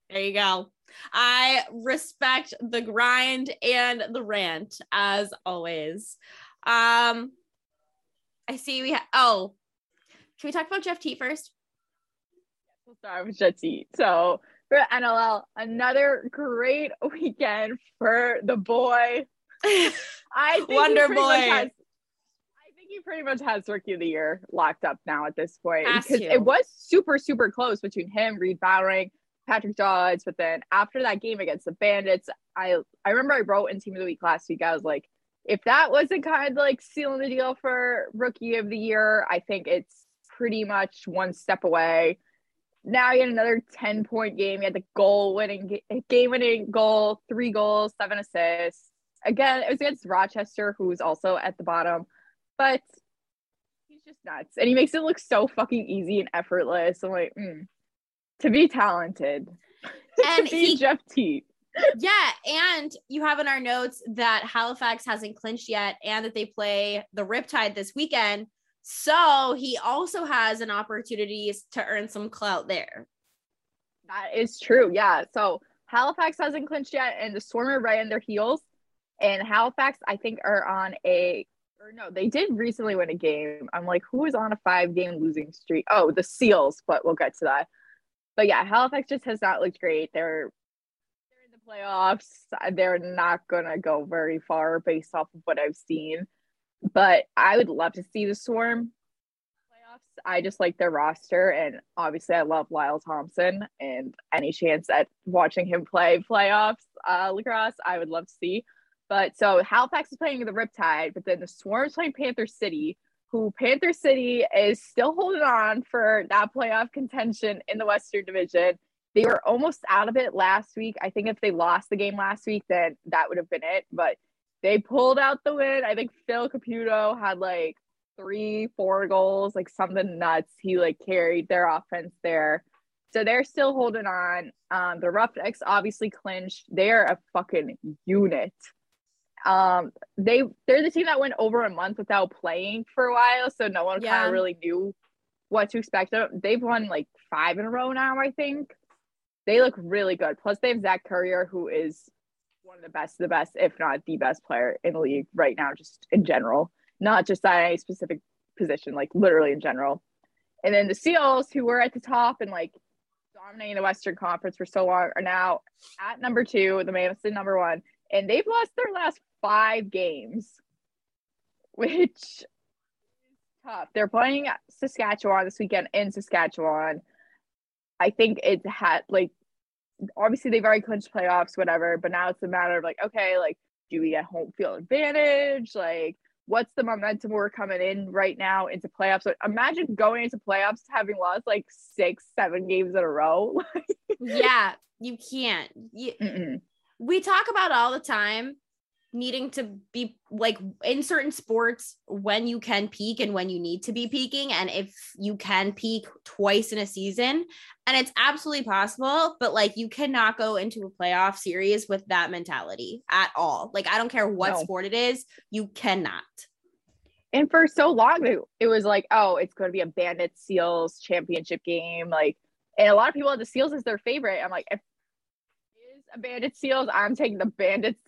there you go. I respect the grind and the rant as always. Um, I see we have. Oh, can we talk about Jeff Teat first? We'll start with Jeff Teat. So for NLL, another great [LAUGHS] weekend for the boy. [LAUGHS] I Wonder Boy. Has, I think he pretty much has Rookie of the Year locked up now at this point has because to. it was super super close between him, Reid Bowering, Patrick Dodds. But then after that game against the Bandits, I I remember I wrote in Team of the Week last week. I was like, if that wasn't kind of like sealing the deal for Rookie of the Year, I think it's pretty much one step away. Now you had another 10 point game. You had the goal winning game winning goal, three goals, seven assists. Again, it was against Rochester, who's also at the bottom, but he's just nuts. And he makes it look so fucking easy and effortless. I'm like, mm, to be talented [LAUGHS] and to be he, Jeff Teat. yeah, and you have in our notes that Halifax hasn't clinched yet, and that they play the Riptide this weekend. So he also has an opportunity to earn some clout there. That is true. Yeah. So Halifax hasn't clinched yet, and the Storm are right on their heels. And Halifax, I think, are on a or no, they did recently win a game. I'm like, who is on a five game losing streak? Oh, the Seals, but we'll get to that but yeah, Halifax just has not looked great. They're they're in the playoffs. They're not gonna go very far based off of what I've seen. But I would love to see the Swarm playoffs. I just like their roster, and obviously, I love Lyle Thompson. And any chance at watching him play playoffs uh, lacrosse, I would love to see. But so Halifax is playing the Riptide, but then the Swarm is playing Panther City, who Panther City is still holding on for that playoff contention in the Western Division. They were almost out of it last week. I think if they lost the game last week, then that would have been it. But they pulled out the win. I think Phil Caputo had like three, four goals, like something nuts. He like carried their offense there. So they're still holding on. Um, the Roughnecks obviously clinched. They're a fucking unit. Um, they they're the team that went over a month without playing for a while, so no one yeah. kind of really knew what to expect. They've won like five in a row now, I think. They look really good. Plus, they have Zach Currier, who is one of the best, the best, if not the best player in the league right now, just in general, not just at any specific position, like literally in general. And then the Seals, who were at the top and like dominating the Western Conference for so long, are now at number two, the Mammoths number one, and they've lost their last five games, which is tough. They're playing Saskatchewan this weekend in Saskatchewan. I think it had like obviously they've already clinched playoffs, whatever, but now it's a matter of like, okay, like, do we get home field advantage? Like, what's the momentum we're coming in right now into playoffs? So imagine going into playoffs having lost like six, seven games in a row. [LAUGHS] yeah, you can't. You, we talk about all the time needing to be like in certain sports when you can peak and when you need to be peaking and if you can peak twice in a season and it's absolutely possible but like you cannot go into a playoff series with that mentality at all. Like i don't care what no. sport it is you cannot. And for so long it was like oh it's going to be a bandit seals championship game like and a lot of people the seals as their favorite. I'm like if it is a bandit seals i'm taking the bandits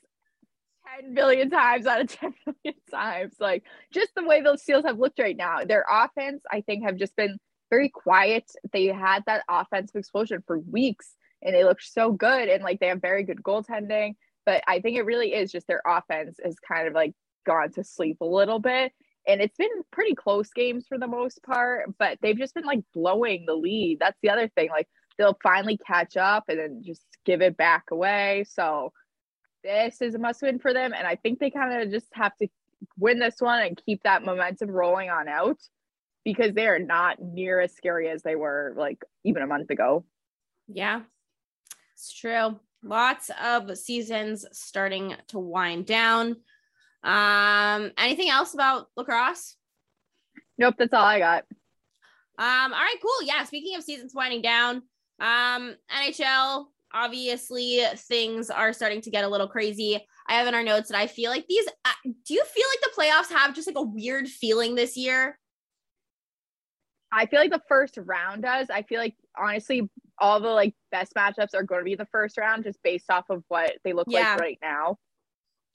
10 billion times out of 10 [LAUGHS] billion times. Like just the way those Seals have looked right now. Their offense, I think, have just been very quiet. They had that offensive explosion for weeks and they look so good and like they have very good goaltending. But I think it really is just their offense is kind of like gone to sleep a little bit. And it's been pretty close games for the most part, but they've just been like blowing the lead. That's the other thing. Like they'll finally catch up and then just give it back away. So this is a must win for them. And I think they kind of just have to win this one and keep that momentum rolling on out because they are not near as scary as they were like even a month ago. Yeah, it's true. Lots of seasons starting to wind down. Um, anything else about lacrosse? Nope, that's all I got. Um, all right, cool. Yeah, speaking of seasons winding down, um, NHL obviously things are starting to get a little crazy. I have in our notes that I feel like these. Uh, do you feel like the playoffs have just like a weird feeling this year? I feel like the first round does. I feel like honestly, all the like best matchups are going to be the first round just based off of what they look yeah. like right now.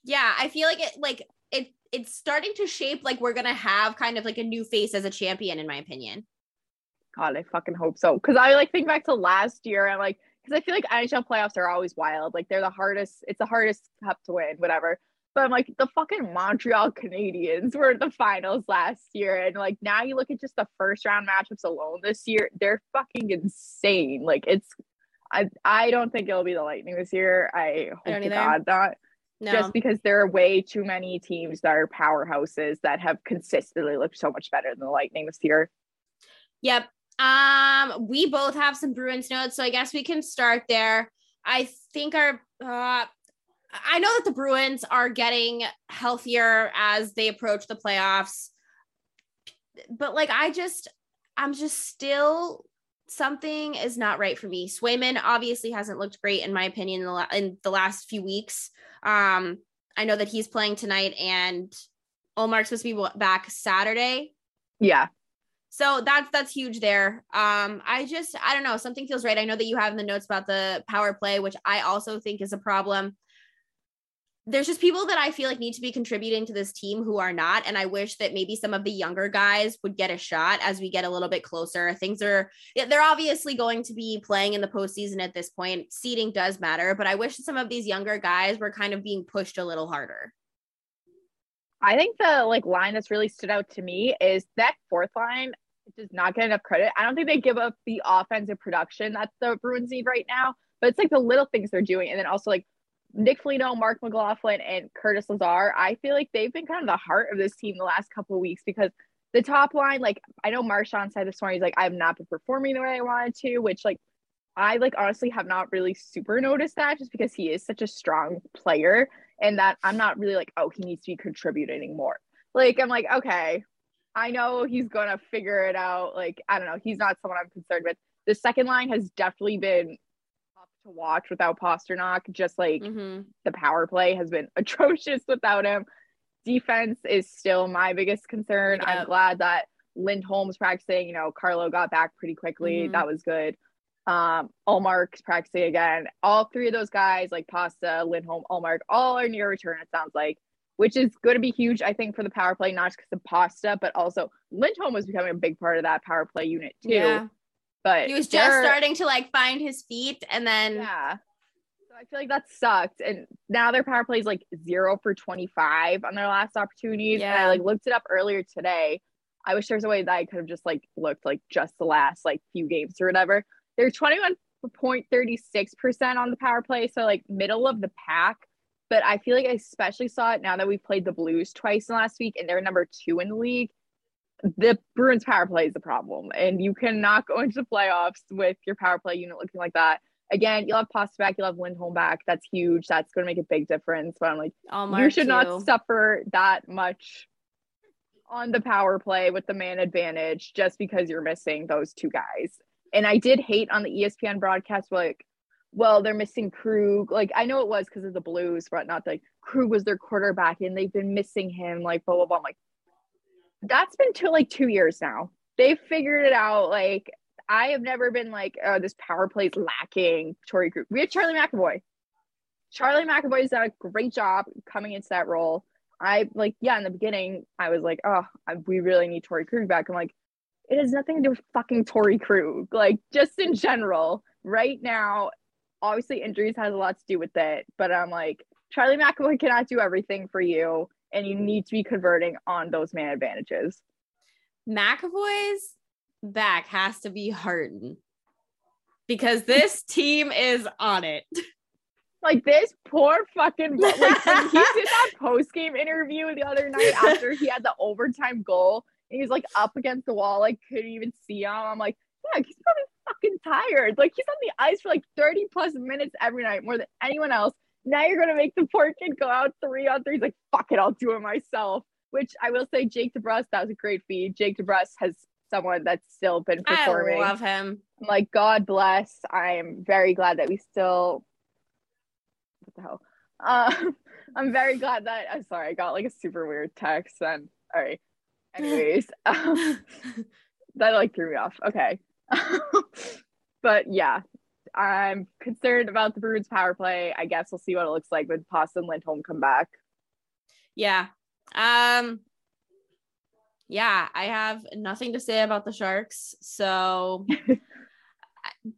Yeah, I feel like it like it it's starting to shape like we're gonna have kind of like a new face as a champion, in my opinion. God, I fucking hope so. Cause I like think back to last year and like because I feel like NHL playoffs are always wild. Like they're the hardest, it's the hardest cup to win, whatever. But I'm like, the fucking Montreal Canadiens were in the finals last year. And like now you look at just the first round matchups alone this year, they're fucking insane. Like it's I I don't think it'll be the Lightning this year. I hope to God not. No. Just because there are way too many teams that are powerhouses that have consistently looked so much better than the Lightning this year. Yep. Um, we both have some Bruins notes, so I guess we can start there. I think our uh I know that the Bruins are getting healthier as they approach the playoffs. But like I just I'm just still something is not right for me. Swayman obviously hasn't looked great in my opinion in the, la- in the last few weeks. Um I know that he's playing tonight and Ullmark's supposed to be back Saturday. Yeah. So that's that's huge there. Um, I just I don't know, something feels right. I know that you have in the notes about the power play, which I also think is a problem. There's just people that I feel like need to be contributing to this team who are not. And I wish that maybe some of the younger guys would get a shot as we get a little bit closer. Things are, they're obviously going to be playing in the postseason at this point. Seeding does matter, but I wish some of these younger guys were kind of being pushed a little harder. I think the like line that's really stood out to me is that fourth line does not get enough credit. I don't think they give up the offensive production that the Bruins need right now, but it's like the little things they're doing. And then also like Nick Foligno, Marc McLaughlin, and Curtis Lazar. I feel like they've been kind of the heart of this team the last couple of weeks because the top line, like I know Marchand said this morning, he's like, I've not been performing the way I wanted to, which like I like honestly have not really super noticed that just because he is such a strong player and that I'm not really like, oh, he needs to be contributing more. Like I'm like, okay, I know he's going to figure it out. Like, I don't know. He's not someone I'm concerned with. The second line has definitely been tough to watch without Pastrnak. Just like mm-hmm. the power play has been [LAUGHS] atrocious without him. Defense is still my biggest concern. Yep. I'm glad that Lindholm's practicing. You know, Carlo got back pretty quickly. Mm-hmm. That was good. Um, Ullmark's practicing again. All three of those guys, like Pasta, Lindholm, Ullmark, all are near return, it sounds like, which is going to be huge, I think, for the power play, not just because of Pasta, but also Lindholm was becoming a big part of that power play unit too. Yeah. But He was just starting to like find his feet and then Yeah. So I feel like that sucked. And now their power play is like zero for 25 on their last opportunities. And I like looked it up earlier today. I wish there was a way that I could have just like looked like just the last like few games or whatever. They're 21.36% on the power play. So like middle of the pack. But I feel like I especially saw it now that we played the Blues twice in the last week and they're number two in the league. The Bruins power play is the problem. And you cannot go into the playoffs with your power play unit looking like that again, you'll have Pasta back, you'll have Lindholm back. That's huge. That's going to make a big difference. But I'm like, you should not suffer that much on the power play with the man advantage just because you're missing those two guys. And I did hate on the ESPN broadcast, like, well, they're missing Krug. Like, I know it was because of the Blues, but not like Krug was their quarterback and they've been missing him, like, blah, blah, blah. I'm like, that's been two, like, two years now. They've figured it out. Like, I have never been like, oh, this power play is lacking. Torey Krug. We had Charlie McAvoy. Charlie McAvoy has done a great job coming into that role. I like, yeah, in the beginning, I was like, oh, I, we really need Torey Krug back. I'm like, it has nothing to do with fucking Torey Krug. Like, just in general, right now, obviously injuries has a lot to do with it. But I'm like, Charlie McAvoy cannot do everything for you, and you need to be converting on those man advantages. McAvoy's back has to be hardened because this [LAUGHS] team is on it. Like this poor fucking like he [LAUGHS] did that post game interview the other night [LAUGHS] after he had the overtime goal. And he's like up against the wall, like couldn't even see him. I'm like, yeah, he's probably fucking tired. Like he's on the ice for like 30 plus minutes every night, more than anyone else. Now you're gonna make the poor kid go out three on three. He's like, fuck it, I'll do it myself. Which I will say, Jake DeBrusk, that was a great feed. Jake DeBrusk has someone that's still been performing. I love him. I'm like, God bless. I am very glad that we still. What the hell? Uh, [LAUGHS] I'm very glad that. I'm sorry, I got like a super weird text. And all right. [LAUGHS] Anyways, um, [LAUGHS] that like threw me off. Okay. [LAUGHS] but yeah, I'm concerned about the Bruins power play. I guess we'll see what it looks like when Pasta and Lindholm come back. Yeah. Um yeah, I have nothing to say about the Sharks. So [LAUGHS] I-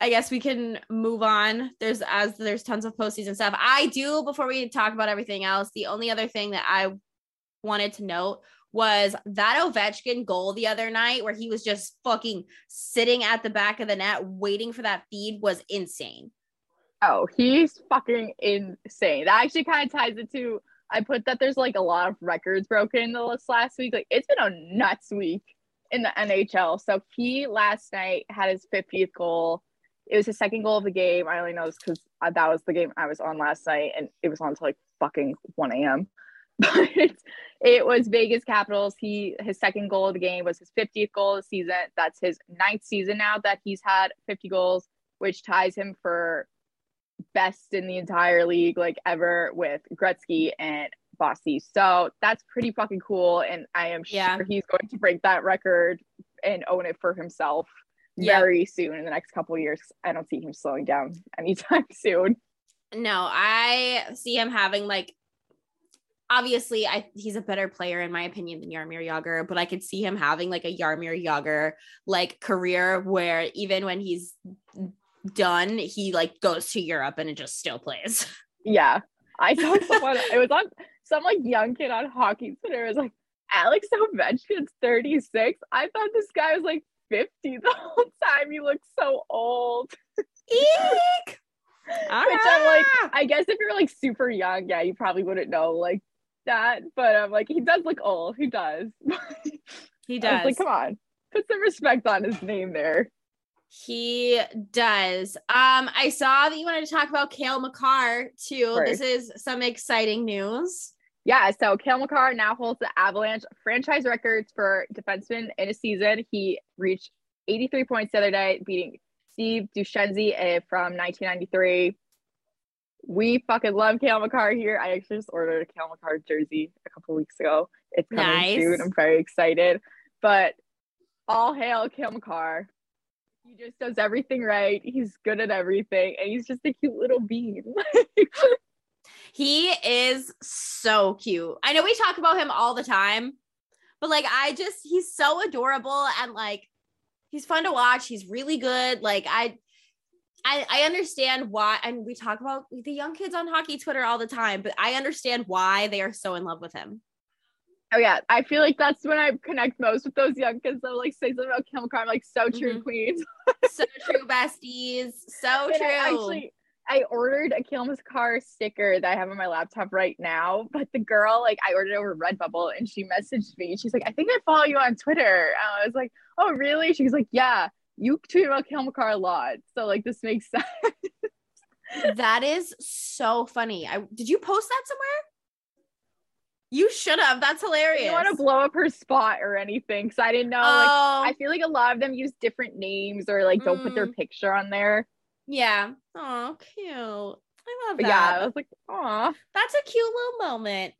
I guess we can move on. There's as there's tons of postseason stuff. I do before we talk about everything else. The only other thing that I wanted to note was that Ovechkin goal the other night where he was just fucking sitting at the back of the net waiting for that feed was insane. Oh, he's fucking insane. That actually kind of ties it to. I put that there's like a lot of records broken in the list last week. Like it's been a nuts week in the NHL. So he last night had his 50th goal. It was his second goal of the game. I only know this because uh, that was the game I was on last night, and it was on until like fucking 1 a.m. [LAUGHS] But it was Vegas Capitals. He his second goal of the game was his 50th goal of the season. That's his ninth season now that he's had 50 goals, which ties him for best in the entire league, like ever with Gretzky and Bossy. So that's pretty fucking cool. And I am Yeah. sure he's going to break that record and own it for himself Yeah. very soon in the next couple of years. I don't see him slowing down anytime [LAUGHS] soon. No, I see him having like obviously I he's a better player in my opinion than Jaromir Jagr, but I could see him having like a Jaromir Jagr like career where even when he's done, he like goes to Europe and it just still plays. Yeah. I saw [LAUGHS] someone, it was on some like young kid on hockey Twitter. Was like, Alex Ovechkin's 36. I thought this guy was like 50 the whole time. He looks so old. Eek! All [LAUGHS] Which I'm like. Ah! I guess if you're like super young, yeah, you probably wouldn't know like that. But I'm like, he does look old. He does. [LAUGHS] he does. like, come on, put some respect on his name there. He does. Um, I saw that you wanted to talk about Cale Makar too. This is some exciting news. Yeah, so Cale Makar now holds the Avalanche franchise records for defensemen in a season. He reached 83 points the other day, beating Steve Duchesne eh, from 1993. We fucking love Cale Makar here. I actually just ordered a Cale Makar jersey a couple weeks ago. It's coming Nice. soon. I'm very excited. But all hail Cale Makar. He just does everything right. He's good at everything, and he's just a cute little bean. [LAUGHS] He is so cute. I know we talk about him all the time, but like I just he's so adorable and like he's fun to watch. He's really good. Like I I, I understand why, and we talk about the young kids on hockey Twitter all the time, but I understand why they are so in love with him. Oh yeah, I feel like that's when I connect most with those young kids. They'll like say something about Cale Makar. I'm like, so true, Mhm. queens. [LAUGHS] So true, besties. So And true. I actually, I ordered a Makar sticker that I have on my laptop right now. But the girl, like, I ordered over Redbubble, and she messaged me. She's like, I think I follow you on Twitter. I was like, Oh, really? She's like, Yeah, you tweet about Cale Makar a lot, so like this makes [LAUGHS] sense. that is so funny. I did you post that somewhere? You should have. That's I hilarious. didn't want to blow up her spot or anything because I didn't know. Like, oh, I feel like a lot of them use different names or like don't put their Mm. picture on there. yeah. Oh, cute. I love But that. yeah, I was like, Aw. That's a cute little moment.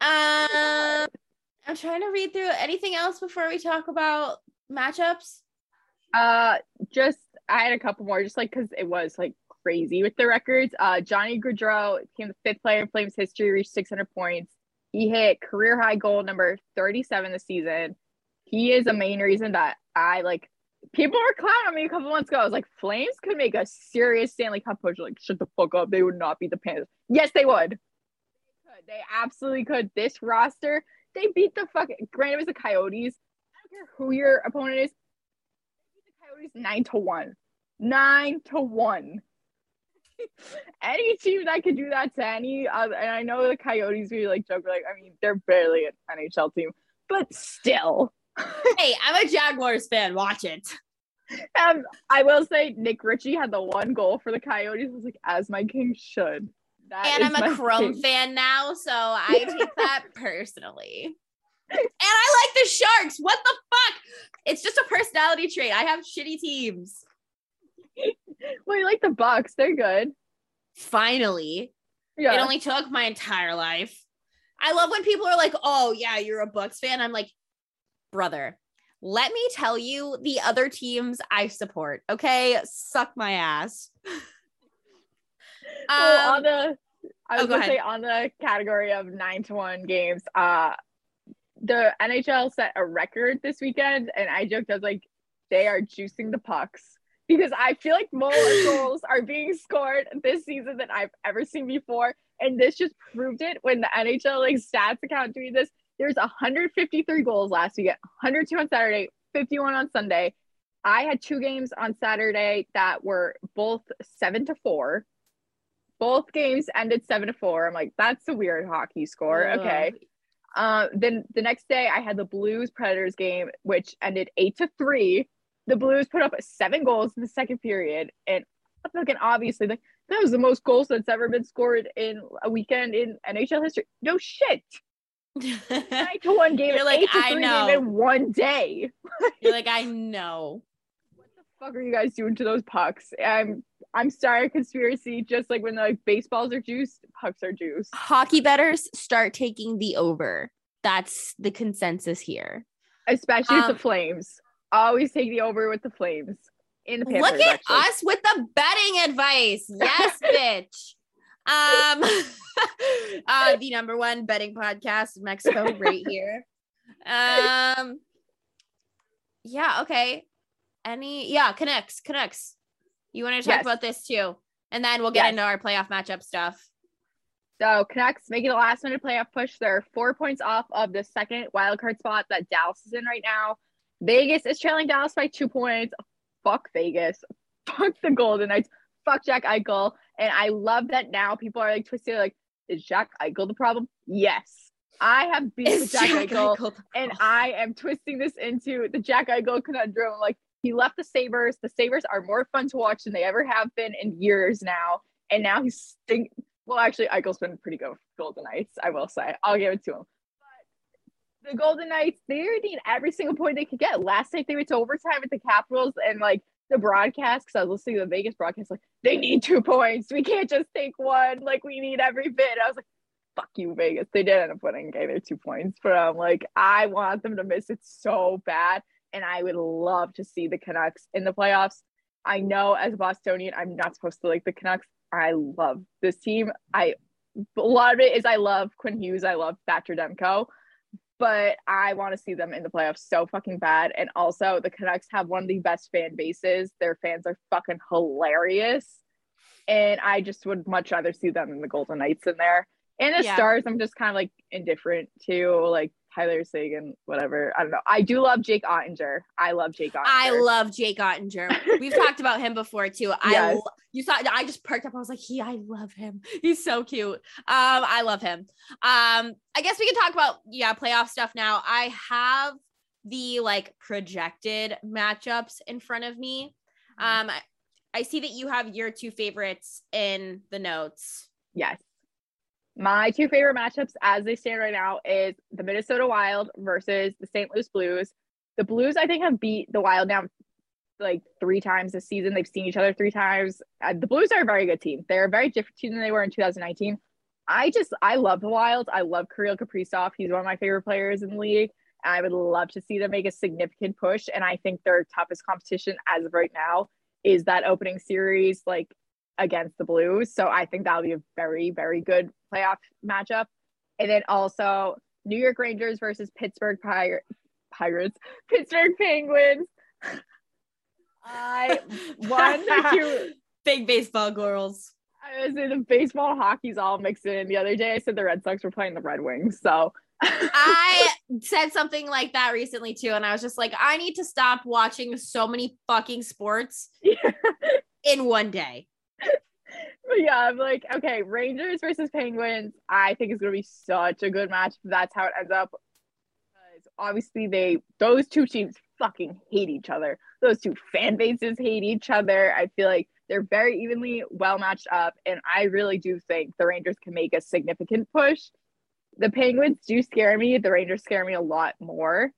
Um, I'm trying to read through anything else before we talk about matchups. Uh, just I had a couple more, just like because it was like crazy with the records. Uh, Johnny Gaudreau became the fifth player in Flames history, reached 600 points. He hit career high goal number 37 this season. He is the main reason that I like. People were clowning on me a couple months ago. I was like, Flames could make a serious Stanley Cup push. Like, shut the fuck up. They would not beat the Panthers. Yes, they would. They could. They absolutely could. This roster, they beat the fucking. Granted, it was the Coyotes. I don't care who your opponent is. Beat nine to one. Nine to one. [LAUGHS] any team that could do that to any, uh, and I know the Coyotes, we like joke like, I mean, they're barely an NHL team, but still. [LAUGHS] Hey, I'm a Jaguars fan. Watch it. Um, I will say Nick Ritchie had the one goal for the Coyotes. I was like, as my king should. That and I'm a Chrome king. fan now, so I take [LAUGHS] that personally. And I like the Sharks. What the fuck? It's just a personality trait. I have shitty teams. Well, you like the Bucks? They're good. Finally. Yeah. It only took my entire life. I love when people are like, "Oh yeah, you're a Bucks fan." I'm like, "Brother, let me tell you the other teams I support. Okay, suck my ass." well, Um, on the I oh, was go gonna ahead. say on the category of nine to one games, uh the NHL set a record this weekend, and I joked I was like, they are juicing the pucks because I feel like more [LAUGHS] goals are being scored this season than I've ever seen before, and this just proved it when the NHL like stats account doing this. There's 153 goals last week, 102 on Saturday, 51 on Sunday. I had two games on Saturday that were both seven to four. Both games ended seven to four. I'm like, that's a weird hockey score. ugh. Okay. Uh, then the next day I had the Blues Predators game, which ended eight to three. The Blues put up seven goals in the second period, and fucking obviously, like that was the most goals that's ever been scored in a weekend in NHL history. No shit, [LAUGHS] nine to one game. You're like, I know. game in one day. You're like, I know. Fuck are you guys doing to those pucks? I'm I'm sorry, conspiracy. Just like when like baseballs are juiced, pucks are juiced. Hockey betters start taking the over. That's the consensus here. Especially with Um, the Flames. Always take the over with the Flames. In the Panthers, Look at actually. us with the betting advice. Yes, [LAUGHS] bitch. Um, [LAUGHS] uh, the number one betting podcast in Mexico, right here. [LAUGHS] Um, yeah, okay. Any, yeah, Canucks, Canucks. You want to talk Yes. about this too, and then we'll get Yes. into our playoff matchup stuff. So Canucks making the last minute playoff push. They're four points off of the second wildcard spot that Dallas is in right now. Vegas is trailing Dallas by two points. Fuck Vegas. [LAUGHS] Fuck the Golden Knights. Fuck Jack Eichel. And I love that now people are like twisted. Like, is Jack Eichel the problem? Yes. I have beef with Jack, Jack Eichel, Eichel and? I am twisting this into the Jack Eichel conundrum. Like, he left the Sabres. The Sabres are more fun to watch than they ever have been in years now. And now he's stink. Well, actually, Eichel's been pretty good with Golden Knights, I will say. I'll give it to him. But the Golden Knights, they need every single point they could get. Last night they went to overtime with the Capitals and like the broadcast, because I was listening to the Vegas broadcast, like, they need two points. We can't just take one. Like, we need every bit. I was like, fuck you, Vegas. They did end up winning, okay, their two points. But I'm like, I want them to miss it so bad. And I would love to see the Canucks in the playoffs. I know as a Bostonian, I'm not supposed to like the Canucks. I love this team. I a lot of it is I love Quinn Hughes. I love Thatcher Demko, but I want to see them in the playoffs so fucking bad. And also, the Canucks have one of the best fan bases. Their fans are fucking hilarious, and I just would much rather see them than the Golden Knights in there. And the Yeah. Stars, I'm just kind of like indifferent to, like Tyler Seguin, whatever. I don't know. I do love Jake Oettinger. I love Jake Oettinger. I love Jake Oettinger. We've [LAUGHS] talked about him before too. I Yes. lo- you saw I just perked up. I was like, he, I love him. He's so cute. Um, I love him. Um, I guess we can talk about yeah, playoff stuff now. I have the like projected matchups in front of me. Um, I, I see that you have your two favorites in the notes. Yes. My two favorite matchups as they stand right now is the Minnesota Wild versus the St. Louis Blues. The Blues, I think, have beat the Wild now like three times this season. They've seen each other three times. Uh, the Blues are a very good team. They're a very different team than they were in 2019. I just, I love the Wild. I love Kirill Kaprizov. He's one of my favorite players in the league. I would love to see them make a significant push. And I think their toughest competition as of right now is that opening series, like against the Blues. So I think that'll be a very, very good playoff matchup. And then also New York Rangers versus Pittsburgh Pir- Pirates, [LAUGHS] Pittsburgh Penguins. I [LAUGHS] one, two, [LAUGHS] Big baseball girls. I was in the baseball, hockey's all mixed in. The other day, I said the Red Sox were playing the Red Wings. So I said something like that recently too, and I was just like, I need to stop watching so many fucking sports in one day. But yeah, I'm like, okay, Rangers versus Penguins. I think it's gonna be such a good match. That's how it ends up. Because obviously, they those two teams fucking hate each other. Those two fan bases hate each other. I feel like they're very evenly well matched up, and I really do think the Rangers can make a significant push. The Penguins do scare me. The Rangers scare me a lot more.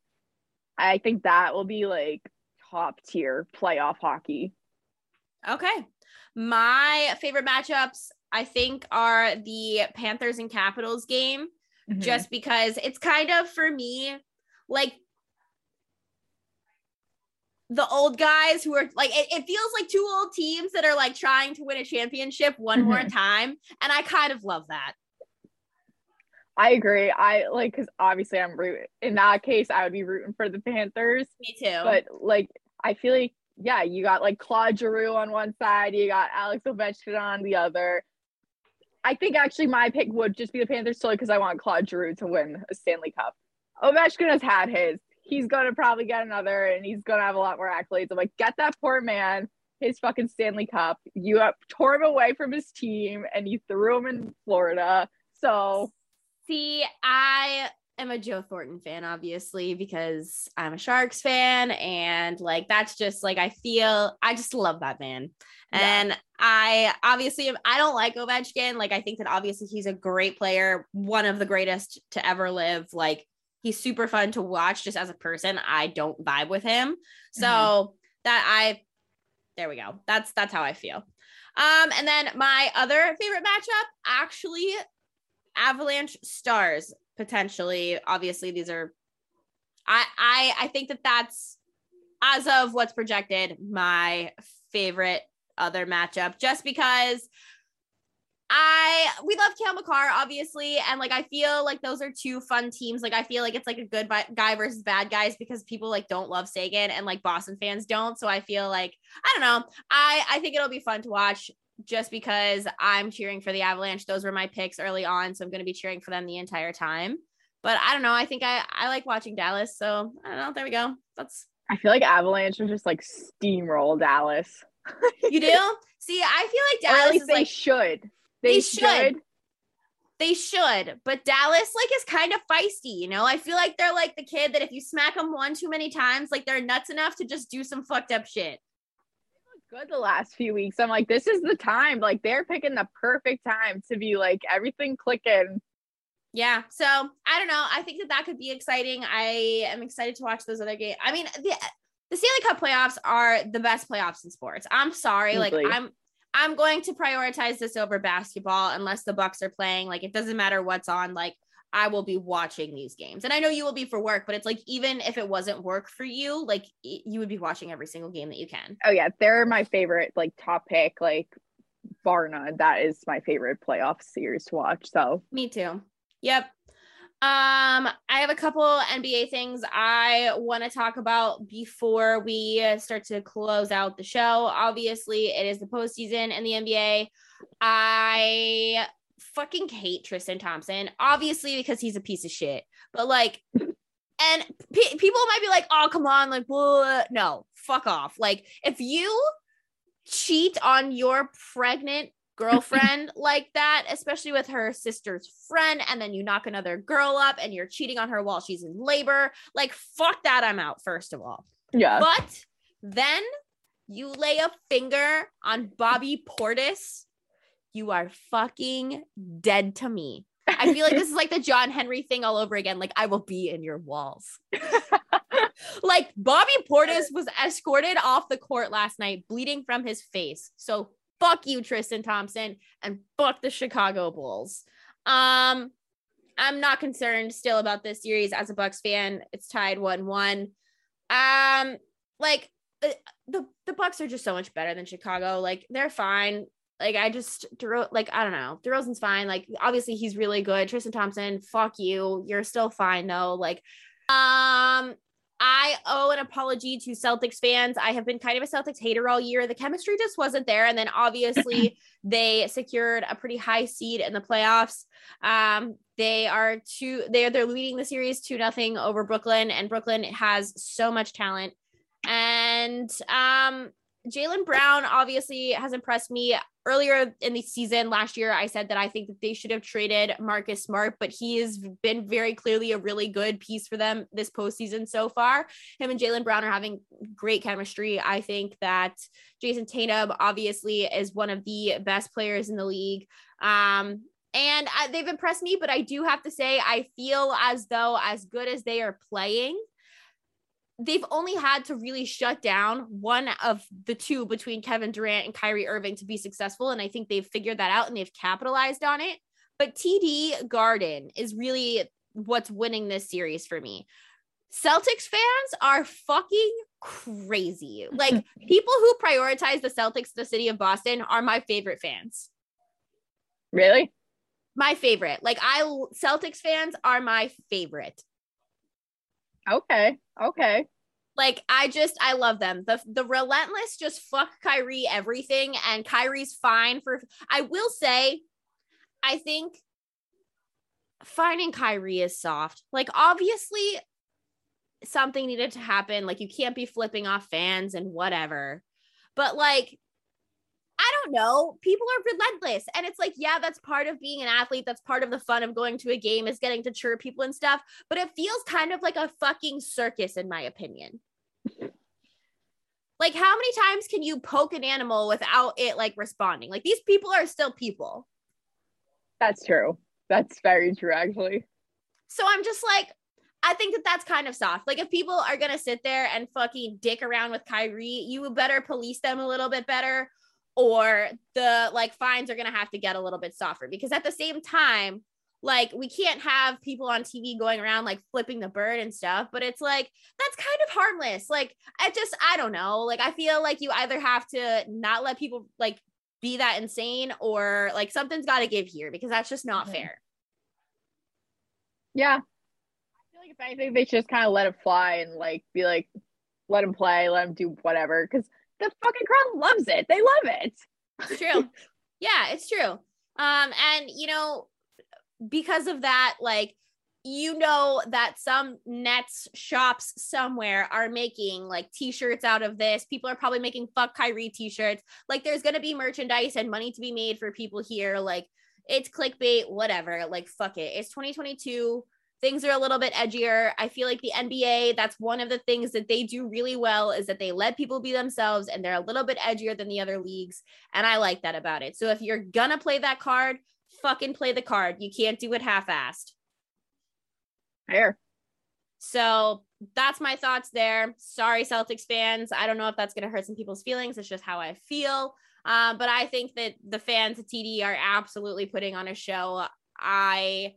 I think that will be like top tier playoff hockey. Okay. My favorite matchups, I think, are the Panthers and Capitals game, Mm-hmm. just because it's kind of for me like the old guys who are like it, it feels like two old teams that are like trying to win a championship one more Mhm. time and i kind of love that I agree. I like because obviously I'm root in that case. I would be rooting for the Panthers, me too but like I feel like yeah, you got like Claude Giroux on one side, you got Alex Ovechkin on the other. I think actually my pick would just be the Panthers solely because I want Claude Giroux to win a Stanley Cup. Ovechkin has had his. He's gonna probably get another, and he's gonna have a lot more accolades. I'm like, get that poor man his fucking Stanley Cup. You uh, tore him away from his team, and you threw him in Florida. So See, I am a Joe Thornton fan, obviously, because I'm a Sharks fan. And like, that's just like, I feel, I just love that man. Yeah. And I obviously, am- I don't like Ovechkin. Like, I think that obviously he's a great player, one of the greatest to ever live. Like, he's super fun to watch just as a person. I don't vibe with him. So Mhm. that I, there we go. That's, that's how I feel. Um, and then my other favorite matchup actually Avalanche Stars potentially. Obviously, these are. I I I think that that's as of what's projected my favorite other matchup, just because. I we love Cale Makar obviously, and like I feel like those are two fun teams. Like I feel like it's like a good guy versus bad guys because people like don't love Seguin and like Boston fans don't. So I feel like I don't know. I I think it'll be fun to watch just because I'm cheering for the Avalanche. Those were my picks early on, so I'm going to be cheering for them the entire time. But I don't know. I think I I like watching Dallas, so I don't know. There we go. That's I feel like Avalanche would just like steamroll Dallas. you do. See, I feel like [LAUGHS] or at least is they like should. They They, should. should. they should, but Dallas like is kind of feisty. You know, I feel like they're like the kid that if you smack them one too many times, like they're nuts enough to just do some fucked up shit. Good the last few weeks. I'm like, this is the time. Like they're picking the perfect time to be like everything clicking. Yeah. So I don't know. I think that that could be exciting. I am excited to watch those other games. I mean, the the Stanley Cup playoffs are the best playoffs in sports. I'm sorry. Like I'm I'm going to prioritize this over basketball unless the Bucks are playing. Like it doesn't matter what's on. Like I will be watching these games. And I know you will be for work, but it's like even if it wasn't work for you, like you would be watching every single game that you can. Oh yeah, they're my favorite like top pick like bar none. That is my favorite playoff series to watch. So Me too. Yep. Um, I have a couple NBA things I want to talk about before we start to close out the show. Obviously, it is the postseason in the NBA. I fucking hate Tristan Thompson, obviously because he's a piece of shit. But like, [LAUGHS] and pe- people might be like, "Oh, come on!" Like, no, fuck off. Like, if you cheat on your pregnant girlfriend [LAUGHS] like that, especially with her sister's friend, and then you knock another girl up and you're cheating on her while she's in labor. Like, fuck that, I'm out, first of all. yeah. But then you lay a finger on Bobby Portis, you are fucking dead to me. I feel like this is like the [LAUGHS] John Henry thing all over again. Like, I will be in your walls. [LAUGHS] like, Bobby Portis was escorted off the court last night, bleeding from his face. So, fuck you, Tristan Thompson, and fuck the Chicago Bulls. Um, I'm not concerned still about this series as a Bucks fan. It's tied 1-1. Um, like the the Bucks are just so much better than Chicago. Like they're fine. Like I just Dero- like I don't know. DeRozan's fine. Like obviously he's really good. Tristan Thompson, fuck you. You're still fine though. Like um I owe an apology to Celtics fans. I have been kind of a Celtics hater all year. The chemistry just wasn't there. And then obviously [LAUGHS] they secured a pretty high seed in the playoffs. Um, they are two, they're they're leading the series two nothing over Brooklyn, and Brooklyn has so much talent. And um Jaylen Brown obviously has impressed me. Earlier in the season last year, I said that I think that they should have traded Marcus Smart, but he has been very clearly a really good piece for them this postseason so far. Him and Jaylen Brown are having great chemistry. I think that Jayson Tatum obviously is one of the best players in the league. Um, and I, they've impressed me, but I do have to say, I feel as though, as good as they are playing, they've only had to really shut down one of the two between Kevin Durant and Kyrie Irving to be successful. And I think they've figured that out and they've capitalized on it. But TD Garden is really what's winning this series for me. Celtics fans are fucking crazy. [LAUGHS] Like people who prioritize the Celtics, the city of Boston, are my favorite fans. Really? My favorite. Like I Celtics fans are my favorite. Okay. Okay. Like I just I love them. The the relentless just fuck Kyrie everything and Kyrie's fine for I will say I think finding Kyrie is soft. Like obviously something needed to happen. Like you can't be flipping off fans and whatever. But like don't know. People are relentless. And it's like, yeah, that's part of being an athlete. That's part of the fun of going to a game is getting to cheer people and stuff. But it feels kind of like a fucking circus, in my opinion. like, how many times can you poke an animal without it like responding? Like, these people are still people. That's true. That's very true, actually. So I'm just like, I think that that's kind of soft. Like, if people are going to sit there and fucking dick around with Kyrie, you better police them a little bit better or the like fines are going to have to get a little bit softer because at the same time like we can't have people on TV going around like flipping the bird and stuff but it's like that's kind of harmless like I just I don't know like I feel like you either have to not let people like be that insane or like something's got to give here because that's just not Mhm. fair Yeah. I feel like if anything, they should just kind of let it fly and like be like, let him play, let him do whatever. Because the fucking crowd loves it. They love it. It's true. [LAUGHS] yeah, it's true. Um, and you know, because of that, like you know that some Nets shops somewhere are making like t-shirts out of this. People are probably making fuck Kyrie t-shirts. Like there's gonna be merchandise and money to be made for people here. Like it's clickbait, whatever. Like fuck it. It's 2022 things are a little bit edgier. I feel like the NBA, that's one of the things that they do really well is that they let people be themselves and they're a little bit edgier than the other leagues. And I like that about it. So if you're gonna play that card, fucking play the card. You can't do it half assed. Fair. So that's my thoughts there. Sorry, Celtics fans. I don't know if that's going to hurt some people's feelings. It's just how I feel. Um, but I think that the fans at TD are absolutely putting on a show. I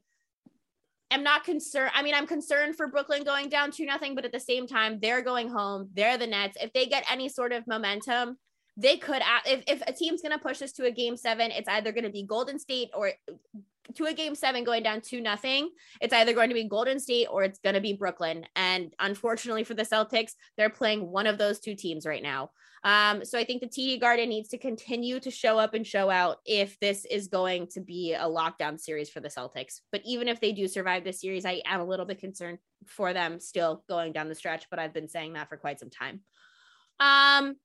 am not concerned. I mean, I'm concerned for Brooklyn going down to nothing, but at the same time, they're going home. They're the Nets. If they get any sort of momentum, they could. If if a team's going to push us to a game seven, it's either going to be Golden State or to a game seven going down to nothing. It's either going to be Golden State or it's going to be Brooklyn. And unfortunately for the Celtics, they're playing one of those two teams right now. Um, so I think the TD Garden needs to continue to show up and show out if this is going to be a lockdown series for the Celtics. But even if they do survive this series, I am a little bit concerned for them still going down the stretch. But I've been saying that for quite some time. Um,